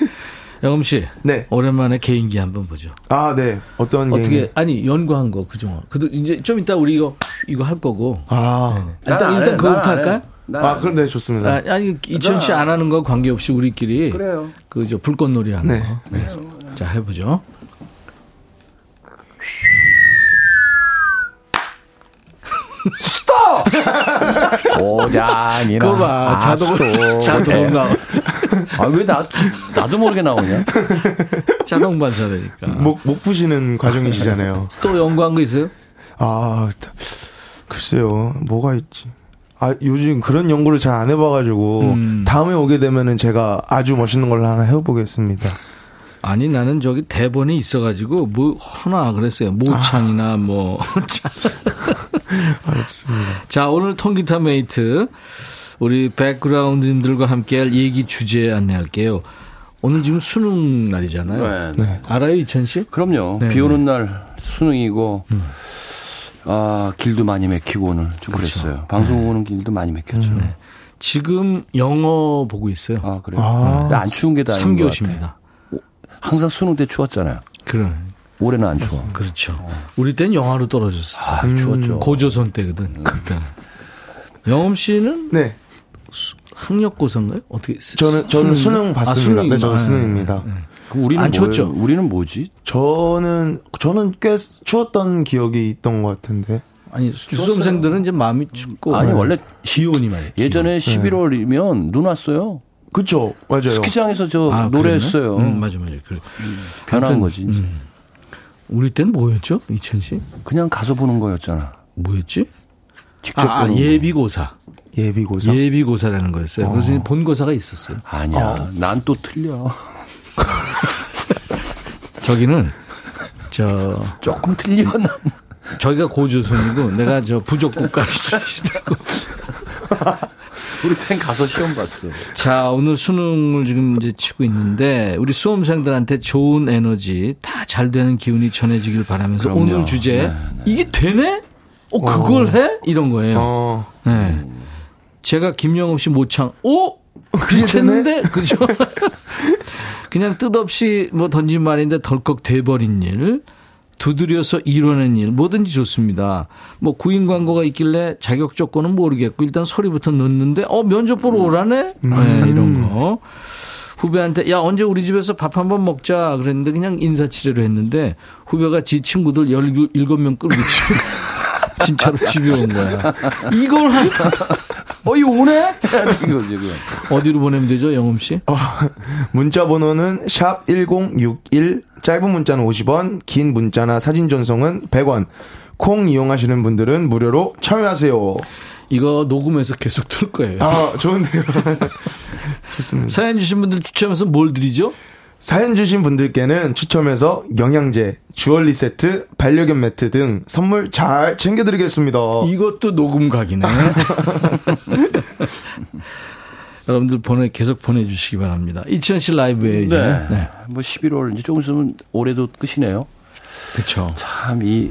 영엄 씨. 네. 오랜만에 개인기 한번 보죠. 아, 네. 어떤 어떻게, 개인기? 아니, 연구한 거, 그죠? 그도 이제 좀 이따 우리 이거, 이거 할 거고. 아, 일단, 난안 일단 해, 그거부터. 할까요? 난 아, 그럼 네, 좋습니다. 아, 아니, 이천 씨 안 하는 거 관계없이 우리끼리. 그래요. 그, 저, 불꽃놀이 하는 네. 거. 네. 자, 해보죠. 고장이나. 그거 봐. 자동, 자동 나 아, 왜 나, 나도 모르게 나오냐? 자동 반사되니까. 목, 목 푸시는 과정이시잖아요. 또 연구한 거 있어요? 아, 글쎄요. 뭐가 있지? 아, 요즘 그런 연구를 잘 안 해봐가지고, 음. 다음에 오게 되면은 제가 아주 멋있는 걸로 하나 해보겠습니다. 아니 나는 저기 대본에 있어가지고 뭐 하나 그랬어요 모창이나 뭐 [laughs] 자. 어렵습니다. 자 오늘 통기타 mate 우리 백그라운드님들과 함께 할 얘기 주제 안내할게요 오늘 지금 수능 날이잖아요 네. 알아요 이천 씨? 그럼요. 네, 비 오는 날 수능이고, 아, 길도 많이 막히고 오늘 좀 그랬어요 방송 오는 길도 많이 막혔죠. 지금 영어 보고 있어요 아, 그래요? 근데 안 추운 게 다행인 것 같아. 3교시입니다 항상 수능 때 추웠잖아요. 그래 올해는 안 추워. 그렇죠 우리 땐 영화로 떨어졌어 아, 추웠죠. 고조선 때거든 그때 영엄 씨는 네. 학력고사인가요? 어떻게 저는, 저는 수능 봤습니다. 네, 저는 아, 수능입니다. 그럼 우리는 안 뭐예요? 추웠죠? 우리는 뭐지? 저는, 저는 꽤 추웠던 기억이 있던 것 같은데. 아니 수험생들은 이제 마음이 춥고 아니, 원래 기온이 말이에요. 예전에 11월이면 눈 왔어요. 그쵸, 맞아요. 스키장에서 저 아, 노래했어요. 그랬나? 음, 맞아 맞아. 그래. 변한 거지. 이제. 우리 때는 뭐였죠? 이천 씨? 그냥 가서 보는 거였잖아. 뭐였지? 직접 아, 아, 보는 거. 예비고사. 예비고사. 예비고사라는 거였어요. 그래서 이제 본고사가 있었어요. 아니야. 난또 틀려. [laughs] 저기는 저 조금 틀려. 난. 저기가 고조선이고 내가 저 부족 국가 시대고. [laughs] 우리 땐 가서 시험 봤어. 자, 오늘 수능을 지금 이제 치고 있는데 우리 수험생들한테 좋은 에너지 다 잘 되는 기운이 전해지길 바라면서 그럼요. 오늘 주제 네, 이게 되네? 어, 그걸 해? 이런 거예요. 어, 네. 제가 김영업 씨 모창, 오! 비슷했는데? 그죠? [laughs] 그냥 뜻없이 뭐 던진 말인데 덜컥 돼버린 일, 두드려서 이뤄낸 일, 뭐든지 좋습니다. 뭐 구인 광고가 있길래 자격 조건은 모르겠고, 일단 소리부터 넣는데, 어, 면접 보러 오라네? 네, 이런 거. 후배한테, 야, 언제 우리 집에서 밥 한번 먹자. 그랬는데 그냥 인사치레로 했는데, 후배가 지 친구들 17명 끌고 지- [laughs] 진짜로 집에 온 거야. 이걸 한, 어, 이 오네? [laughs] 이거 지금. 어디로 보내면 되죠, 영음 씨? 문자 번호는 샵 1061, 짧은 문자는 50원, 긴 문자나 사진 전송은 100원. 콩 이용하시는 분들은 무료로 참여하세요. 이거 녹음해서 계속 들 거예요. 아, 좋은데요. [laughs] 좋습니다. 사연 주신 분들 추첨해서 뭘 드리죠? 사연 주신 분들께는 추첨해서 영양제, 주얼리 세트, 반려견 매트 등 선물 잘 챙겨드리겠습니다. 이것도 녹음 각이네. [laughs] 여러분들 보내 계속 보내주시기 바랍니다. 이치현 씨 라이브에 이제. 네. 네. 뭐 11월 이제 조금 있으면 올해도 끝이네요. 그렇죠. 참 이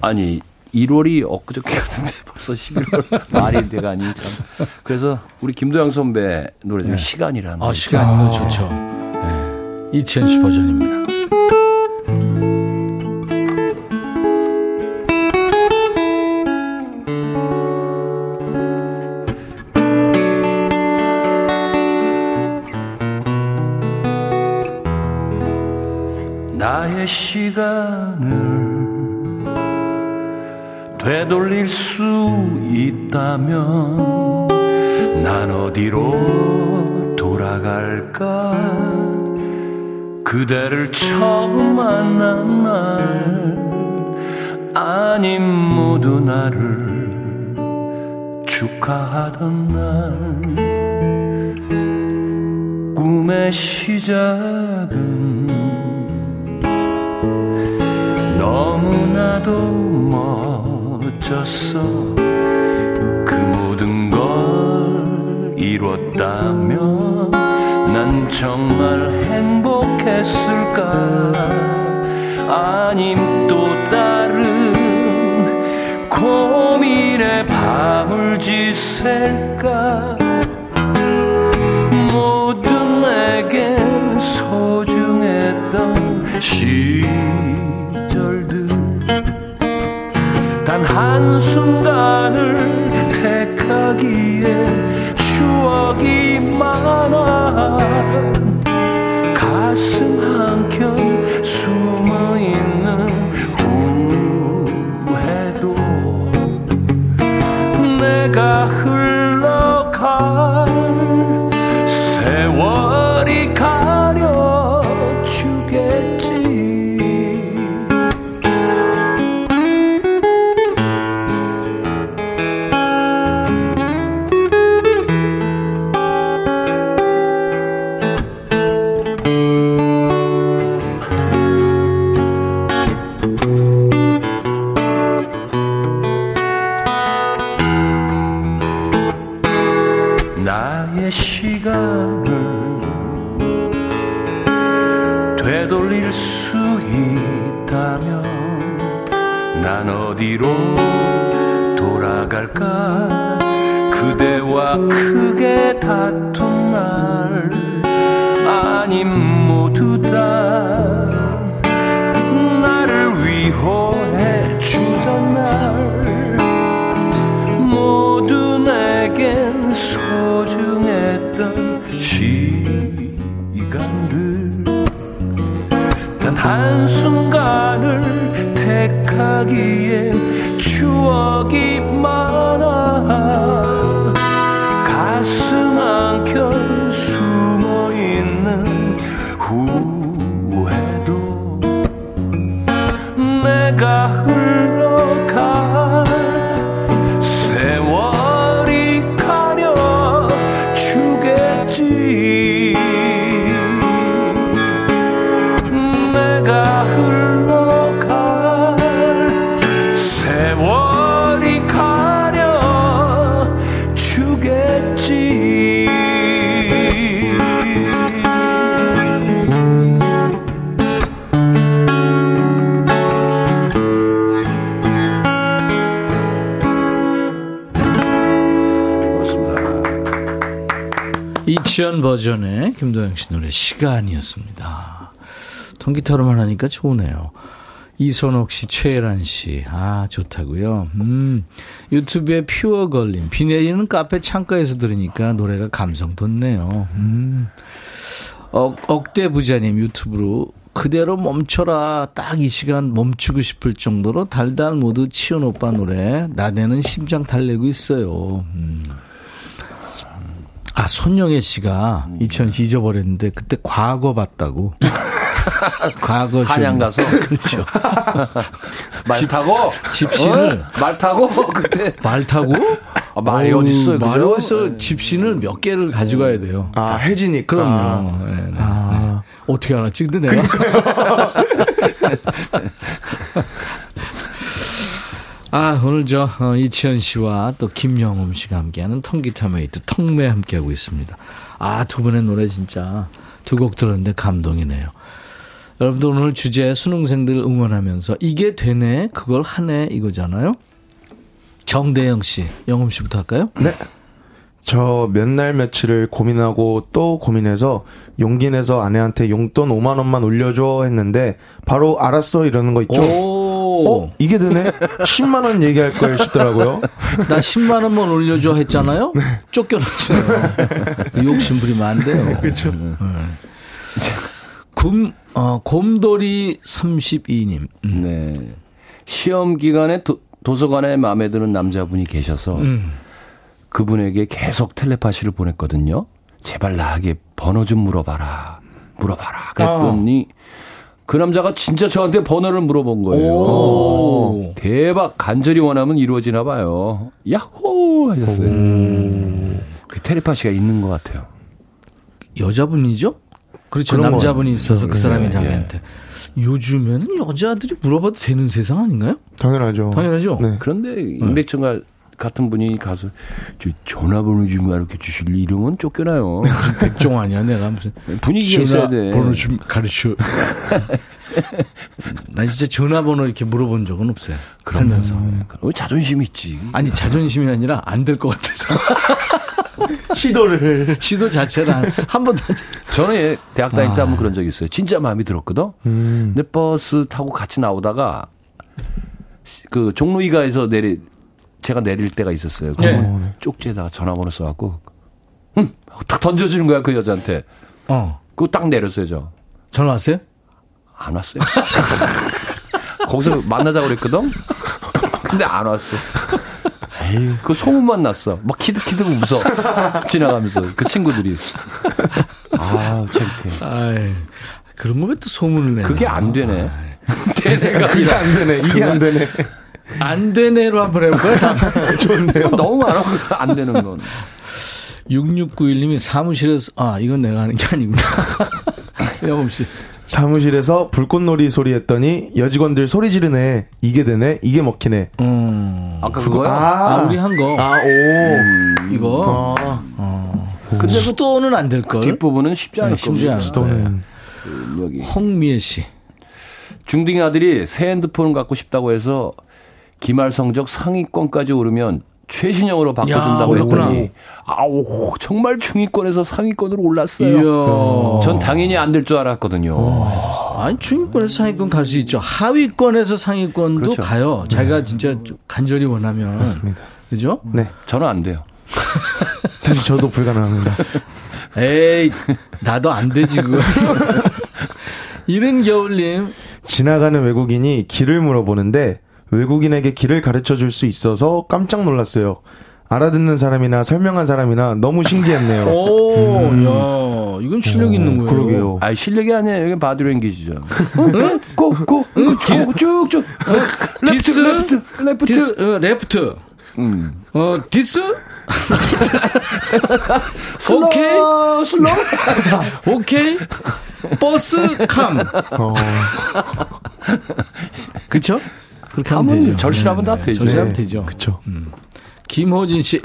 아니 1월이 엊그저께 같은데 [laughs] 벌써 11월 말이 돼가니 참. 그래서 우리 김도영 선배 노래 중에 시간이라는 아거 시간이 아. 좋죠. 네. 이치현 씨 버전입니다. 나의 시간을 되돌릴 수 있다면 난 어디로 돌아갈까 그대를 처음 만난 날 아님 모두 나를 축하하던 날. 꿈의 시작은 너무나도 멋졌어. 그 모든 걸 이뤘다면 난 정말 행복 했을까? 아님 또 다른 고민에 밤을 지샐까? 모든 내겐 소중했던 시절들. 단 한순간을 택하기에 추억이 많아 가 노래 시간이었습니다. 통기타로만 하니까 좋으네요. 이선옥 씨, 최혜란 씨, 아 좋다고요. 음, 유튜브에 퓨어 걸림, 비 내리는 카페 창가에서 들으니까 노래가 감성 돋네요. 음, 억, 억대 부자님 유튜브로 그대로 멈춰라 딱 이 시간 멈추고 싶을 정도로 달달 모두 치현 오빠 노래 나대는 심장 달래고 있어요. 음. 아, 손영애 씨가 2000시 잊어버렸는데 그때 과거 봤다고. [laughs] 과거 한양 가서 [laughs] 그렇죠. [laughs] 말 타고 짚신을 어? 말 타고 그때 말 타고 아, 말이 어우, 어딨어요, 그죠? 말이 어딨어 짚신을 몇 개를 가져가야 돼요. 아, 해지니까. 그럼요. 네, 네, 네. 아. 어떻게 알았지? 근데 내가 아, 오늘 저, 어, 이치현 씨와 또 김영음 씨가 함께하는 통기타 mate, 통매 함께하고 있습니다. 아, 두 분의 노래 진짜 두 곡 들었는데 감동이네요. 여러분들 오늘 주제 수능생들 응원하면서 이게 되네, 그걸 하네, 이거잖아요. 정대영 씨, 영음 씨부터 할까요? 네. 저 몇 날 며칠을 고민하고 또 고민해서 용기 내서 아내한테 용돈 5만 원만 올려줘 했는데 바로 알았어 이러는 거 있죠. 오, 어 이게 되네. 10만 원 얘기할 걸 싶더라고요. 나 10만 원만 올려줘 했잖아요. 쫓겨났어요. 욕심 부리면 안 돼요. [laughs] 그렇죠. 곰, 어, 곰돌이 32님. 음. 네. 시험 기간에 도- 도서관에 마음에 드는 남자분이 계셔서 음. 그분에게 계속 텔레파시를 보냈거든요. 제발 나에게 번호 좀 물어봐라. 물어봐라. 그랬더니 그 남자가 진짜 저한테 번호를 물어본 거예요. 오. 대박 간절히 원하면 이루어지나 봐요. 야호 하셨어요. 그 텔레파시가 있는 것 같아요. 여자분이죠? 그렇죠. 남자분이 있어서 그 사람이 예, 자기한테. 요즘에는 여자들이 물어봐도 되는 세상 아닌가요? 당연하죠. 당연하죠. 네. 그런데 임백천과 같은 분이 가서 저 전화번호 좀 가르쳐 주실래 이러면 쫓겨나요. [laughs] 백종 아니야, 내가 무슨. 분위기가 있어야 돼. 번호 좀 가르쳐. [laughs] 나 진짜 전화번호 이렇게 물어본 적은 없어요. 살면서. 어, 자존심 있지. 아니, 자존심이 아니라 안 될 것 같아서. [laughs] 시도를. 시도 자체를 한, 한 번도. 저는 예, 대학 다닐 아. 때 한번 그런 적이 있어요. 진짜 마음이 들었거든. 근데 버스 타고 같이 나오다가 그 종로이가에서 내리 제가 내릴 때가 있었어요. 그러면 쪽지에다가 전화번호 써갖고 음, 하고 탁 던져주는 거야 그 여자한테. 어. 그거 딱 내렸어요 저. 전화 왔어요? 안 왔어요. [laughs] 거기서 만나자고 그랬거든. 근데 안 왔어. 에이, 그 소문만 났어. 막 키득키득 웃어. 지나가면서 그 친구들이. 아, 창피해. 아이, 그런 거왜또 소문을 내? 그게 안 되네. [laughs] 되네가 이게 아니라 안 되네. 이게 안 되네. 안 되네로 한번 해볼까요? [laughs] 좋은데요. 너무 많아. 안 되는 건. 6691님이 사무실에서, 아, 이건 내가 하는 게 아닙니다. [laughs] 영음 씨. 사무실에서 불꽃놀이 소리 했더니 여직원들 소리 지르네. 이게 되네. 이게 먹히네. 음. 아까 그거요? 아, 우리 한 거. 아, 오. 이거. 어. 근데 수도는 안 될 걸. 뒷부분은 쉽지 않을 네, 쉽지 겁니다. 않을 수도는. 네. 여기. 홍미애 씨. 중딩 아들이 새 핸드폰 갖고 싶다고 해서 기말 성적 상위권까지 오르면 최신형으로 바꿔준다고 야. 했더니 아우 정말 중위권에서 상위권으로 올랐어요. 이야. 전 당연히 안 될 줄 알았거든요. 아니, 중위권에서 상위권 갈 수 있죠. 하위권에서 상위권도 그렇죠. 가요. 자기가 진짜 간절히 원하면. 맞습니다. 그죠? 네. 저는 안 돼요. [laughs] 사실 저도 불가능합니다. [laughs] 에이, 나도 안 되지, 그거. [laughs] 이른 겨울님. 지나가는 외국인이 길을 물어보는데 외국인에게 길을 가르쳐 줄 수 있어서 깜짝 놀랐어요. 알아듣는 사람이나 설명한 사람이나 너무 신기했네요. [laughs] 오, 야, 이건 실력 있는 거예요. 그러게요. 아 실력이 아니에요. 이게 body language죠. 꼭꼭 쭉쭉 this, left left this, 어, left. 음. 어, this? [laughs] slow, okay. slow. [laughs] okay. bus come. 어, 그쵸? 그렇게 하면 하면 되죠. 절실하면 다 되죠. 절실하면 네. 되죠. 그쵸. 김호진 씨.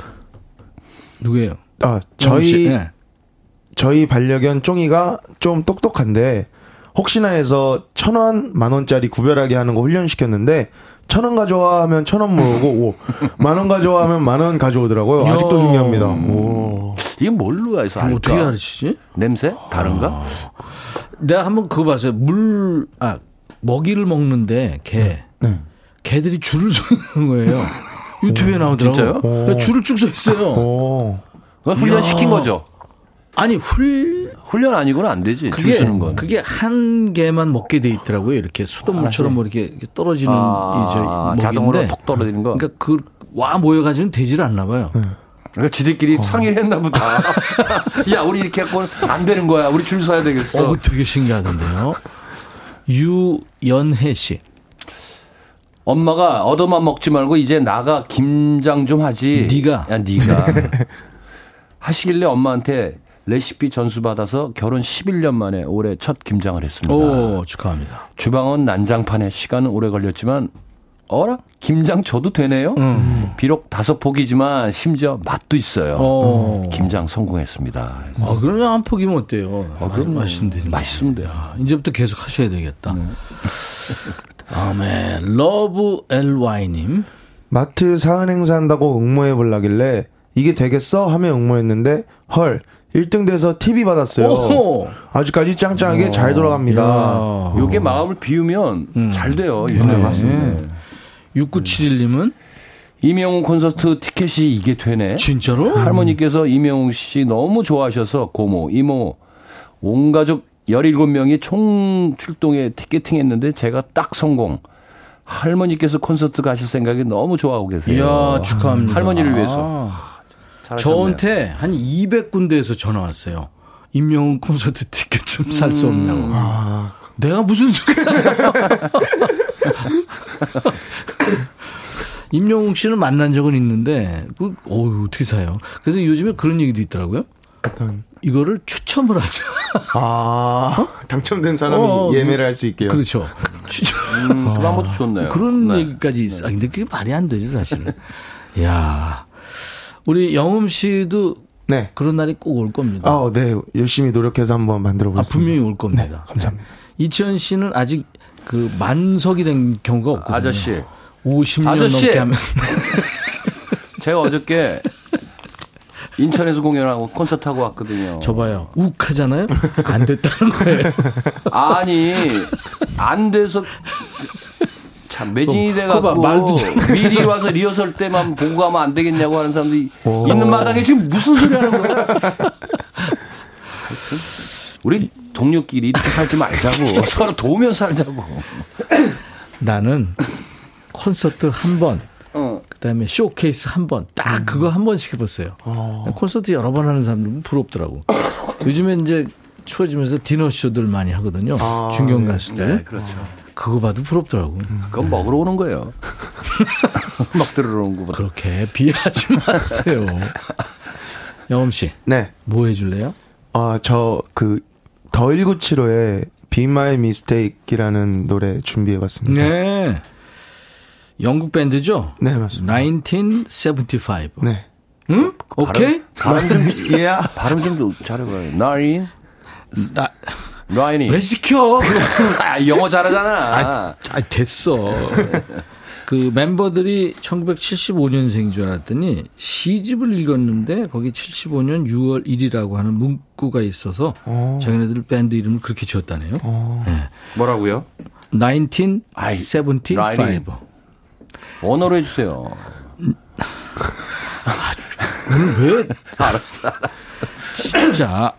누구예요? 아. 저희, 네. 저희 반려견 쫑이가 좀 똑똑한데 혹시나 해서 천 원, 만 원짜리 구별하게 하는 거 훈련시켰는데 천 원 가져와 하면 천 원 모으고 만 원 가져와 하면 만 원 가져오더라고요. 아직도 야. 중요합니다. 오. 이게 뭘로 해서 알까? 어떻게 가르치지? 냄새 다른가? 아. 내가 한번 그거 봤어요. 물, 아, 먹이를 먹는데 개. 네. 개들이 줄을 서는 거예요. 유튜브에 나오더라고요. 진짜요? 그러니까 줄을 쭉 서 있어요. 오. 그건 훈련 시킨 거죠. 아니, 훌, 훈련 아니고는 안 되지. 줄 그게, 서는 건. 그게 한 개만 먹게 돼 있더라고요. 이렇게 수돗물처럼 뭐 이렇게 떨어지는 아, 이제 먹인데. 자동으로 톡 떨어지는 거. 그러니까 그 와 모여가지고는 되질 않나 봐요. 그러니까 지들끼리 상의를 했나 보다. [laughs] 야, 우리 이렇게 갖고는 안 되는 거야. 우리 줄 서야 되겠어. 어, 되게 신기하던데요. 유연혜 씨. 엄마가 얻어만 먹지 말고 이제 나가 김장 좀 하지. 네가? 야, 네가. [laughs] 하시길래 엄마한테 레시피 전수 받아서 결혼 11년 만에 올해 첫 김장을 했습니다. 오, 축하합니다. 주방은 난장판에 시간은 오래 걸렸지만 어라 김장 줘도 되네요. 음. 비록 다섯 폭이지만 심지어 맛도 있어요. 어. 김장 성공했습니다. 아, 그러면 한 포기면 어때요? 아, 그럼 되는 맛있으면 돼요. 아, 이제부터 계속 하셔야 되겠다. 네. 다음에 Love LY님. 마트 사은 행사 한다고 응모해 보려길래 이게 되겠어 하면 응모했는데 헐 1등 돼서 TV 받았어요. 오호. 아직까지 짱짱하게 잘 돌아갑니다. 야. 요게 마음을 비우면 음. 잘 돼요. 네. 이제. 맞습니다. 6971님은 이명웅 콘서트 티켓이 이게 되네. 진짜로? 할머니께서 이명웅 씨 너무 좋아하셔서 고모, 이모, 온 가족 17명이 총 출동에 티켓팅 했는데 제가 딱 성공. 할머니께서 콘서트 가실 생각이 너무 좋아하고 계세요. 이야, 축하합니다. 할머니를 위해서. 아. 저한테 한 200군데에서 전화 왔어요. 임영웅 콘서트 티켓 좀 살 수 없냐고. 내가 무슨 소리 [laughs] 임영웅 씨는 만난 적은 있는데, 그, 어우, 어떻게 사요? 그래서 요즘에 그런 얘기도 있더라고요. 어떤 이거를 추첨을 하자. 아 당첨된 사람이 어, 예매를 할 수 있게요. 그렇죠. 추첨. 음, 그 방법도 좋네요. 그런 네. 얘기까지 있어. 아, 근데 그게 말이 안 되죠, 사실. 야 우리 영음 씨도 네. 그런 날이 꼭 올 겁니다. 아, 네. 열심히 노력해서 한번 만들어 아, 보겠습니다. 분명히 올 겁니다. 네, 감사합니다. 이치현 씨는 아직 그 만석이 된 경우가 없거든요. 아저씨. 50년 아저씨! 넘게 하면 제가 어저께 인천에서 공연하고 콘서트 하고 왔거든요. 저 봐요. 욱 하잖아요. 안 됐다는 거예요. [laughs] 아니 안 돼서 참 매진이 돼갖고 미리 와서 리허설 때만 보고 가면 안 되겠냐고 하는 사람들이 있는 마당에 지금 무슨 소리 하는 거야? 하여튼 우리 동료끼리 이렇게 살지 말자고 [laughs] 서로 도우면 살자고. 나는 콘서트 한 번, 어. 그다음에 쇼케이스 한 번, 딱 그거 한 번씩 해봤어요. 콘서트 여러 번 하는 사람들은 부럽더라고. [coughs] 요즘에 이제 추워지면서 디너 쇼들 많이 하거든요. 중견 가수들. 네, 그렇죠. 그거 봐도 부럽더라고. 그건 먹으러 오는 거예요. [laughs] 막 들으러 오는 거보다. 그렇게 비하지 마세요. [laughs] 영엄 씨, 네. 뭐 해줄래요? 아, 저, 그, 더 1975의 Be My Mistake이라는 노래 준비해 봤습니다. 네. 영국 밴드죠? 네, 맞습니다. 1975. 네. 응? 오케이? 발음 좀 예. [laughs] 발음 좀 잘해봐요. 나인 나, 라인이. 왜 시켜? [laughs] 아, 영어 잘하잖아. 아, 아, 됐어. 그 멤버들이 1975년생인 줄 알았더니 시집을 읽었는데 거기 75년 6월 1일이라고 하는 문구가 있어서 자기네들 밴드 이름을 그렇게 지었다네요. 네. 뭐라고요? 1975. 언어로 해주세요. 오늘 왜 알았어. 진짜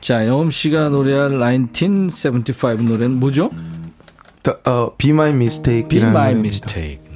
자, 영음 씨가 노래할 1975 노래는 뭐죠? 더, 어, Be My Be Mistake이라는 My. Mistake.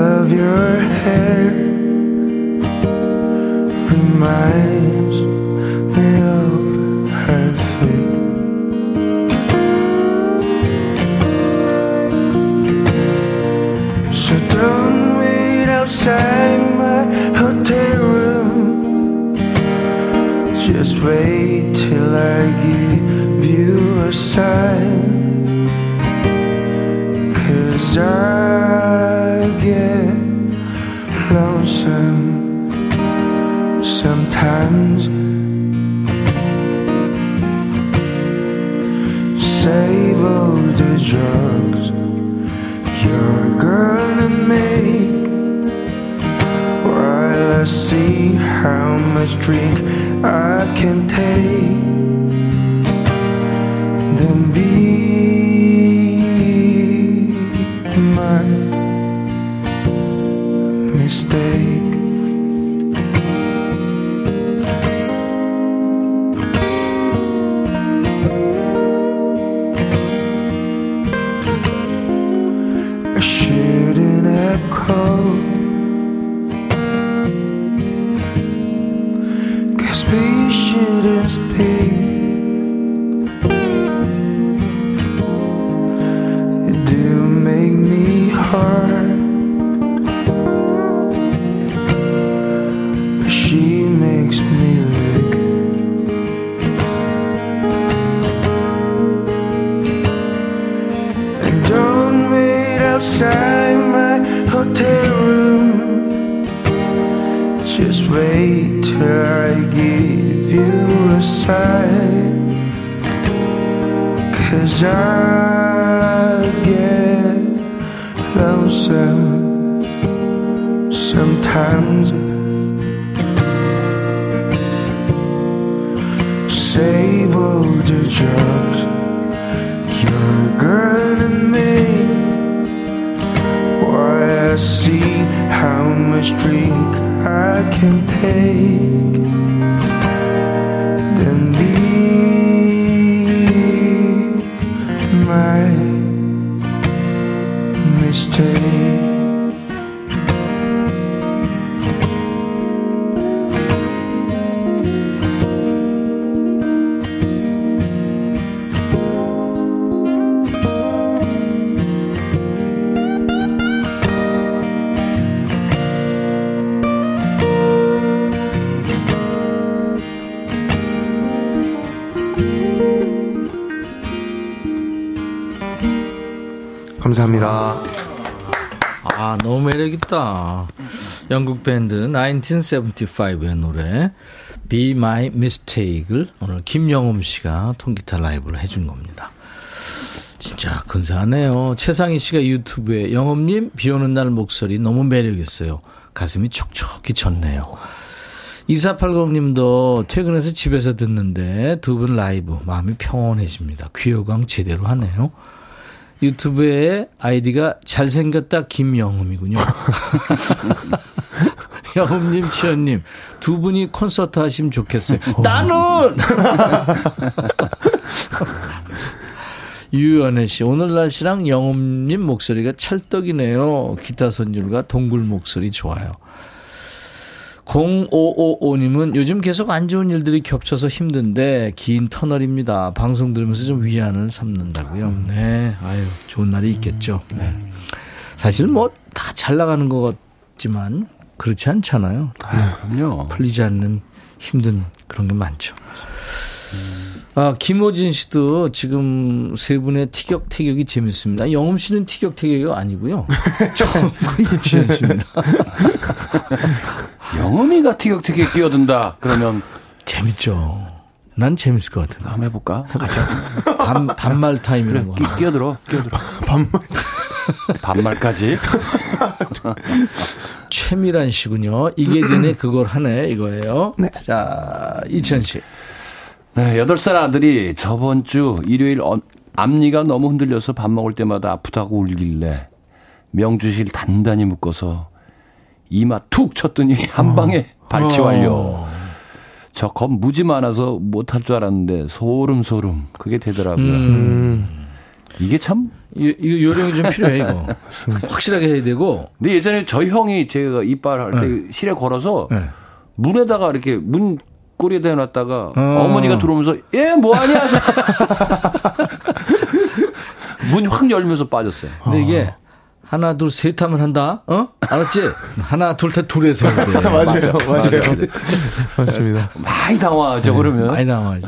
Of your hair reminds me of her feet. So don't wait outside my hotel room. Just wait till I give you a sign. Cause I much drink I can take. Hey. 영국 밴드 1975의 노래 Be My Mistake을 오늘 김영음 씨가 통기타 라이브를 해준 겁니다. 진짜 근사하네요. 최상희 씨가 유튜브에 영음님 비 오는 날 목소리 너무 매력있어요. 가슴이 촉촉히 쳤네요. 2480님도 퇴근해서 집에서 듣는데 두 분 라이브 마음이 평온해집니다. 귀여광 제대로 하네요. 유튜브에 아이디가 잘생겼다 김영음이군요. [laughs] 영음님, 치현님, 두 분이 콘서트 하시면 좋겠어요. 나는! [laughs] 유연혜 씨, 오늘 날씨랑 영음님 목소리가 찰떡이네요. 기타 선율과 동굴 목소리 좋아요. 0555님은 요즘 계속 안 좋은 일들이 겹쳐서 힘든데 긴 터널입니다. 방송 들으면서 좀 위안을 삼는다고요. 네, 아유 좋은 날이 있겠죠. 네. 사실 뭐 다 잘 나가는 것 같지만 그렇지 않잖아요. 그럼요. 풀리지 않는 힘든 그런 게 많죠. 아, 김호진 씨도 지금 세 분의 티격태격이 재밌습니다. 영음 씨는 티격태격이 아니고요. [laughs] 이지현 씨입니다. [laughs] 영음이가 티격태격 끼어든다. 그러면 재밌죠. 난 재밌을 것 같은데. 한번 해볼까? 반, 반말 타임 이런 거. 끼, 끼어들어. 끼어들어. [laughs] 반말. 반말까지? 최미란 씨군요. 이게 전에 그걸 하네 이거예요. 자, 이천 씨. 네, 8살 아들이 저번 주 일요일 어- 앞니가 너무 흔들려서 밥 먹을 때마다 아프다고 울길래 명주실 단단히 묶어서 이마 툭 쳤더니 [laughs] 한 방에 발치 완료. 저 겁 무지 많아서 못할 줄 알았는데 소름 소름 그게 되더라고요. 음. 이게 참 이- 이거 요령이 좀 필요해 이거. [laughs] 확실하게 해야 되고. 근데 예전에 저희 형이 제가 이빨 할때 실에 걸어서 네. 문에다가 이렇게 문 꼬리에다 해놨다가 어. 어. 어머니가 들어오면서 얘 뭐하냐 [laughs] 문 확 열면서 빠졌어요. 근데 이게 하나 둘 셋 하면 한다. 어? 알았지? 하나 둘셋 둘에서 해야 돼. [laughs] 맞아요, 맞아요. 맞습니다. 많이 당황하죠 그러면. 많이 나와야지.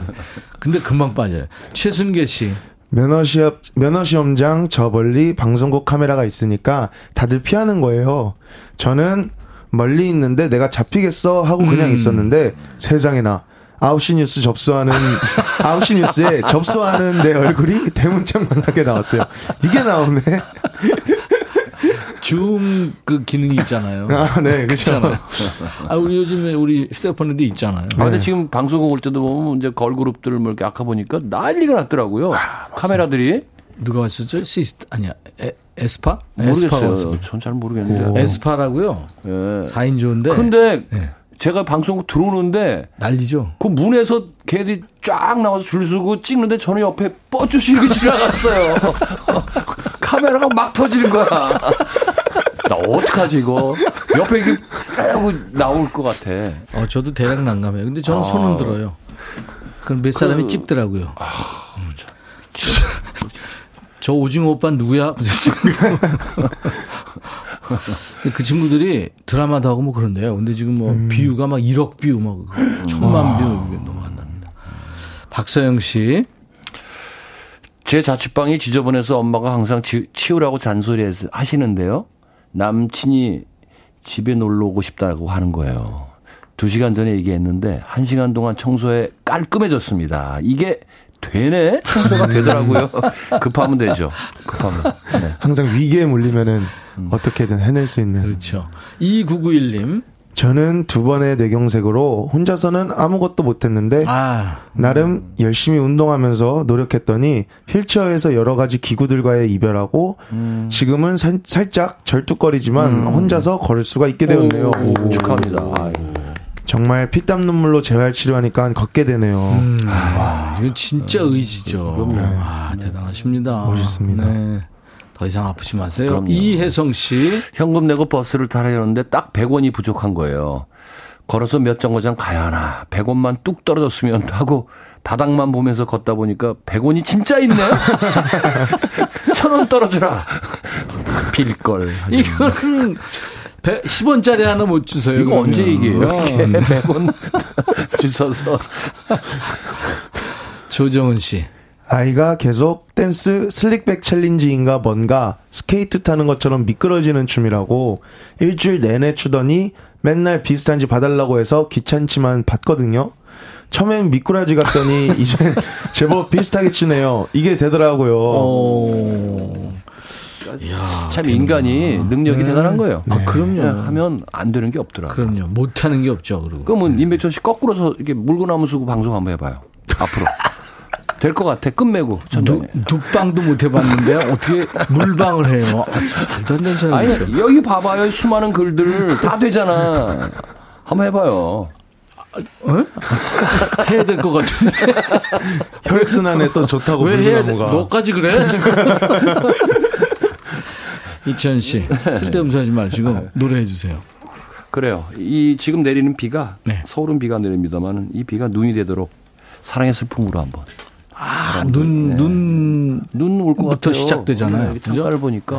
근데 금방 빠져요. 최순계 씨. 면허 시험, 면허 시험장 저 멀리 방송국 카메라가 있으니까 다들 피하는 거예요. 저는 멀리 있는데 내가 잡히겠어 하고 그냥 음. 있었는데 세상에나 9시 뉴스 접수하는 [laughs] 9시 뉴스에 접수하는 내 얼굴이 대문짝만하게 나왔어요. 이게 나오네. [laughs] 줌 그 기능이 있잖아요. 아, 네, 그렇죠. 아, 우리 요즘에 우리 휴대폰에도 있잖아요. 아, 근데 지금 방송국 올 때도 보면 이제 걸그룹들을 뭐 이렇게 아까 보니까 난리가 났더라고요. 카메라들이. 누가 왔었죠? 씨스타 아니야. 에, 에스파? 모르겠어요. 전 잘 모르겠는데. 에스파라고요. 예. 4인조인데 근데 네. 제가 방송국 들어오는데 난리죠. 그 문에서 걔들이 쫙 나와서 줄 서고 찍는데 저는 옆에 뻗주시고 [laughs] 지나갔어요. [laughs] 카메라가 막 터지는 거야. [laughs] 나 어떡하지 이거. 옆에 이렇게 하고 나올 것 같아. 어, 저도 대략 난감해요. 근데 저는 아. 손은 들어요. 그럼 몇 사람이 그- 찍더라고요. 저 오징어 오빠 누구야? [laughs] 그 친구들이 드라마도 하고 뭐 그런데요. 근데 지금 뭐 비유가 막 1억 비유 막 천만 비유 넘어간답니다. 박서영 씨. 제 자취방이 지저분해서 엄마가 항상 치, 치우라고 잔소리 하시는데요. 남친이 집에 놀러 오고 싶다고 하는 거예요. 두 시간 전에 얘기했는데 한 시간 동안 청소에 깔끔해졌습니다. 이게 되네? 청소가 되더라고요. [laughs] 급하면 되죠. 급하면. 네. 항상 위기에 몰리면은 어떻게든 해낼 수 있는. 그렇죠. 2991님. 저는 두 번의 뇌경색으로 혼자서는 아무것도 못했는데 아, 나름 열심히 운동하면서 노력했더니 휠체어에서 여러 가지 기구들과의 이별하고 지금은 살, 살짝 절뚝거리지만 혼자서 걸을 수가 있게 되었네요. 오, 축하합니다. 아이, 정말 피땀 눈물로 재활 치료하니까 걷게 되네요. 와, 이거 진짜 의지죠. 아, 대단하십니다. 멋있습니다. 네. 더 이상 아프지 마세요. 그럼요. 이혜성 씨. 현금 내고 버스를 타려는데 딱 100원이 부족한 거예요. 걸어서 몇 정거장 가야 하나. 100원만 뚝 떨어졌으면 하고 바닥만 보면서 걷다 보니까 100원이 진짜 있네. [laughs] 천원 떨어져라. 빌걸. 이거는 10원짜리 하나 못 주세요. 이거 그러면. 언제 얘기해요? 어. 100원 [laughs] 주셔서. [laughs] 조정은 씨. 아이가 계속 댄스 slick back 챌린지인가 뭔가 스케이트 타는 것처럼 미끄러지는 춤이라고 일주일 내내 추더니 맨날 비슷한지 봐달라고 해서 귀찮지만 봤거든요. 처음엔 미꾸라지 같더니 [laughs] 이제 제법 비슷하게 추네요. 이게 되더라고요. 어. 이야, 참 인간이 능력이 대단한 거예요. 아, 그럼요. 그냥 하면 안 되는 게 없더라고요. 그럼요. 못 하는 게 없죠. 그리고. 그러면 임백천 씨 거꾸로서 이렇게 물구나무 서고 방송 한번 해봐요. 앞으로. [laughs] 될 것 같아. 끝매고. 누, 눕방도 못 해봤는데 어떻게 물방을 해요? 아, 참 말도 안 되는 소리 아니. 여기 봐봐요. 수많은 글들 다 되잖아. 한번 해봐요. [laughs] 해야 될 것 같은데. 혈액순환에 또 좋다고 왜 해야 돼? 물구나무가. 너까지 그래? [laughs] 이천 씨, 쓸데없는 하지 마시고 노래해 주세요. 그래요. 이 지금 내리는 비가 네. 서울은 비가 내립니다만 이 비가 눈이 되도록 사랑의 슬픔으로 한번. 아, 눈, 눈, 눈 올것 부터 같아요. 시작되잖아요. 네? 창가를 보니까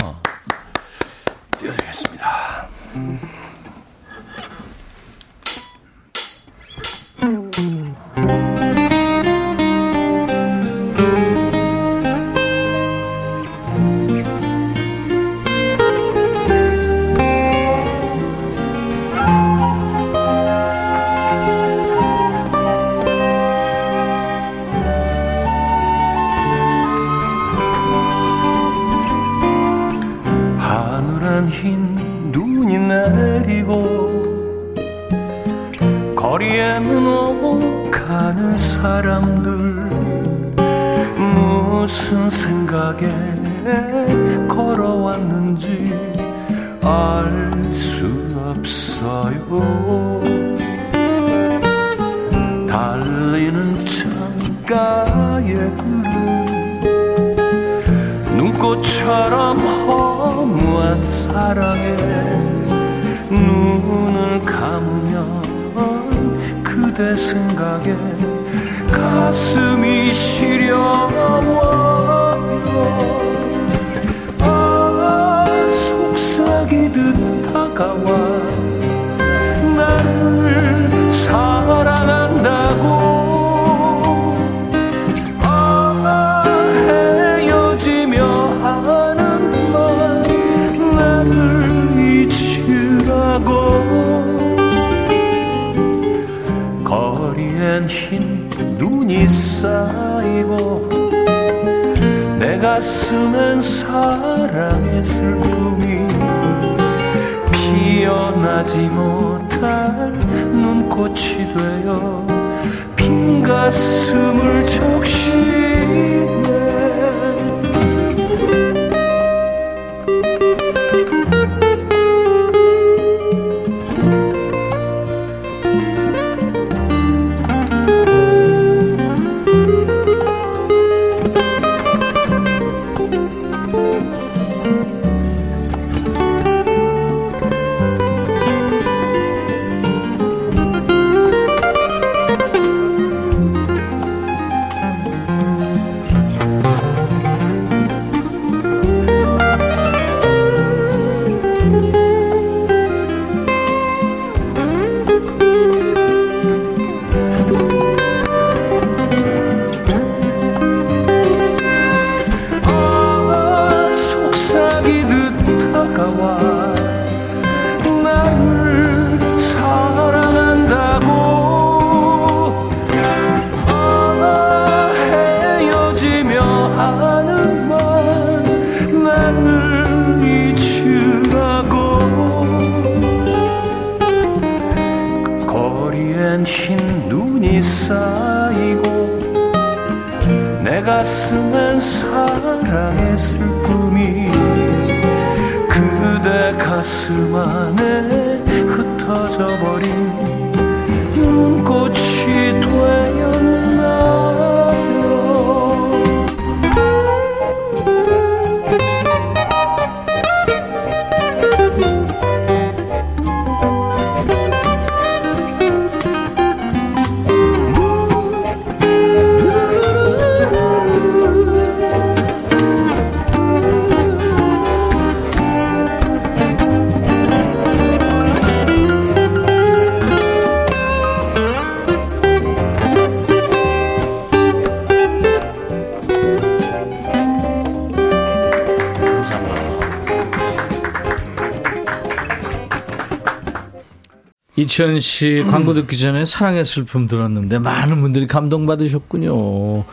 이천 씨 광고 듣기 전에 사랑의 슬픔 들었는데 많은 분들이 감동받으셨군요.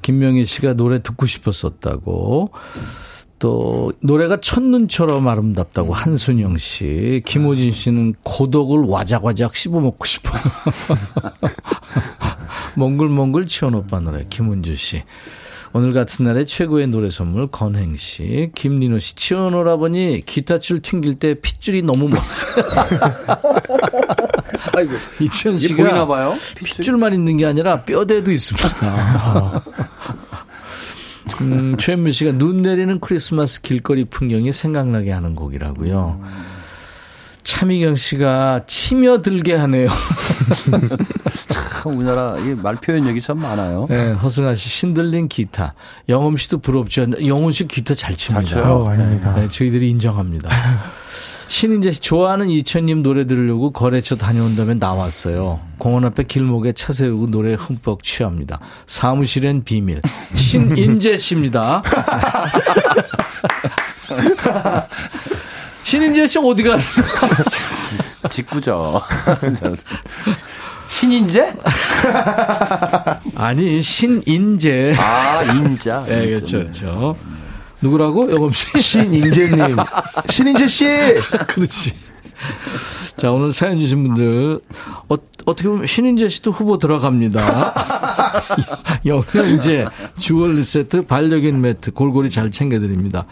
김명희 씨가 노래 듣고 싶었었다고. 또 노래가 첫눈처럼 아름답다고 한순영 씨, 김호진 씨는 고독을 와작와작 씹어먹고 싶어. [laughs] 몽글몽글 치원 오빠 노래 김은주 씨. 오늘 같은 날에 최고의 노래 선물 건행 씨, 김민호 씨. 치원 오라버니 기타줄 튕길 때 핏줄이 너무 멋있어요. [laughs] 아이고. [laughs] 이게 씨가 보이나 봐요? 핏줄만 있는 게 아니라 뼈대도 있습니다. [laughs] 음, 최현미 씨가 눈 내리는 크리스마스 길거리 풍경이 생각나게 하는 곡이라고요. 차미경 씨가 치며 들게 하네요. [laughs] 참 우리나라 이말 표현력이 참 많아요. 네, 허승아 씨 신들린 기타. 영음 씨도 부럽죠. 영훈 씨 기타 잘 칩니다. 잘 쳐요. 어, 아닙니다. 네, 저희들이 인정합니다. 신인재 씨 좋아하는 이천님 노래 들으려고 거래처 다녀온다면 나왔어요. 공원 앞에 길목에 차 세우고 노래 흠뻑 취합니다. 사무실엔 비밀. 신인재 씨입니다. [laughs] 신인재 씨 어디 가는 직구죠. [laughs] 신인재? [laughs] 아니 신인재. 아, 인자. 네, 그렇죠, 그렇죠. 누구라고? 영업 씨. [laughs] 신인재님. 신인재 씨! [laughs] 그렇지. 자, 오늘 사연 주신 분들, 어, 어떻게 보면 신인재 씨도 후보 들어갑니다. [laughs] 영양제, 주얼리 세트, 반려견 매트, 골고루 잘 챙겨드립니다.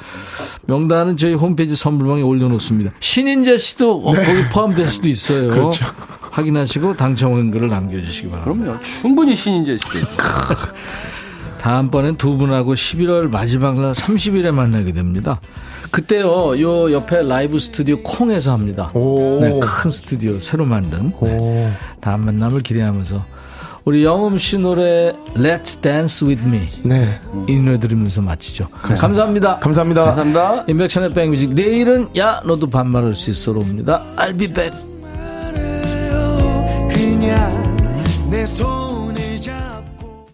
명단은 저희 홈페이지 선물방에 올려놓습니다. 신인재 씨도 어, 거기 포함될 수도 있어요. 그렇죠. 확인하시고 당첨 은글을 남겨주시기 바랍니다. 그럼요. 충분히 신인재 씨죠. 다음번엔 두 분하고 11월 마지막 날 30일에 만나게 됩니다. 그때요, 요 옆에 라이브 스튜디오 콩에서 합니다. 오. 네, 큰 스튜디오 새로 만든. 오. 네, 다음 만남을 기대하면서 우리 영음 씨 노래 Let's Dance With Me 네. 이 노래 들으면서 마치죠. 감사합니다. 감사합니다. 감사합니다. 인백션의 백뮤직 내일은 야 너도 반말할 수 있어로 옵니다. I'll be back. 그냥 내 손.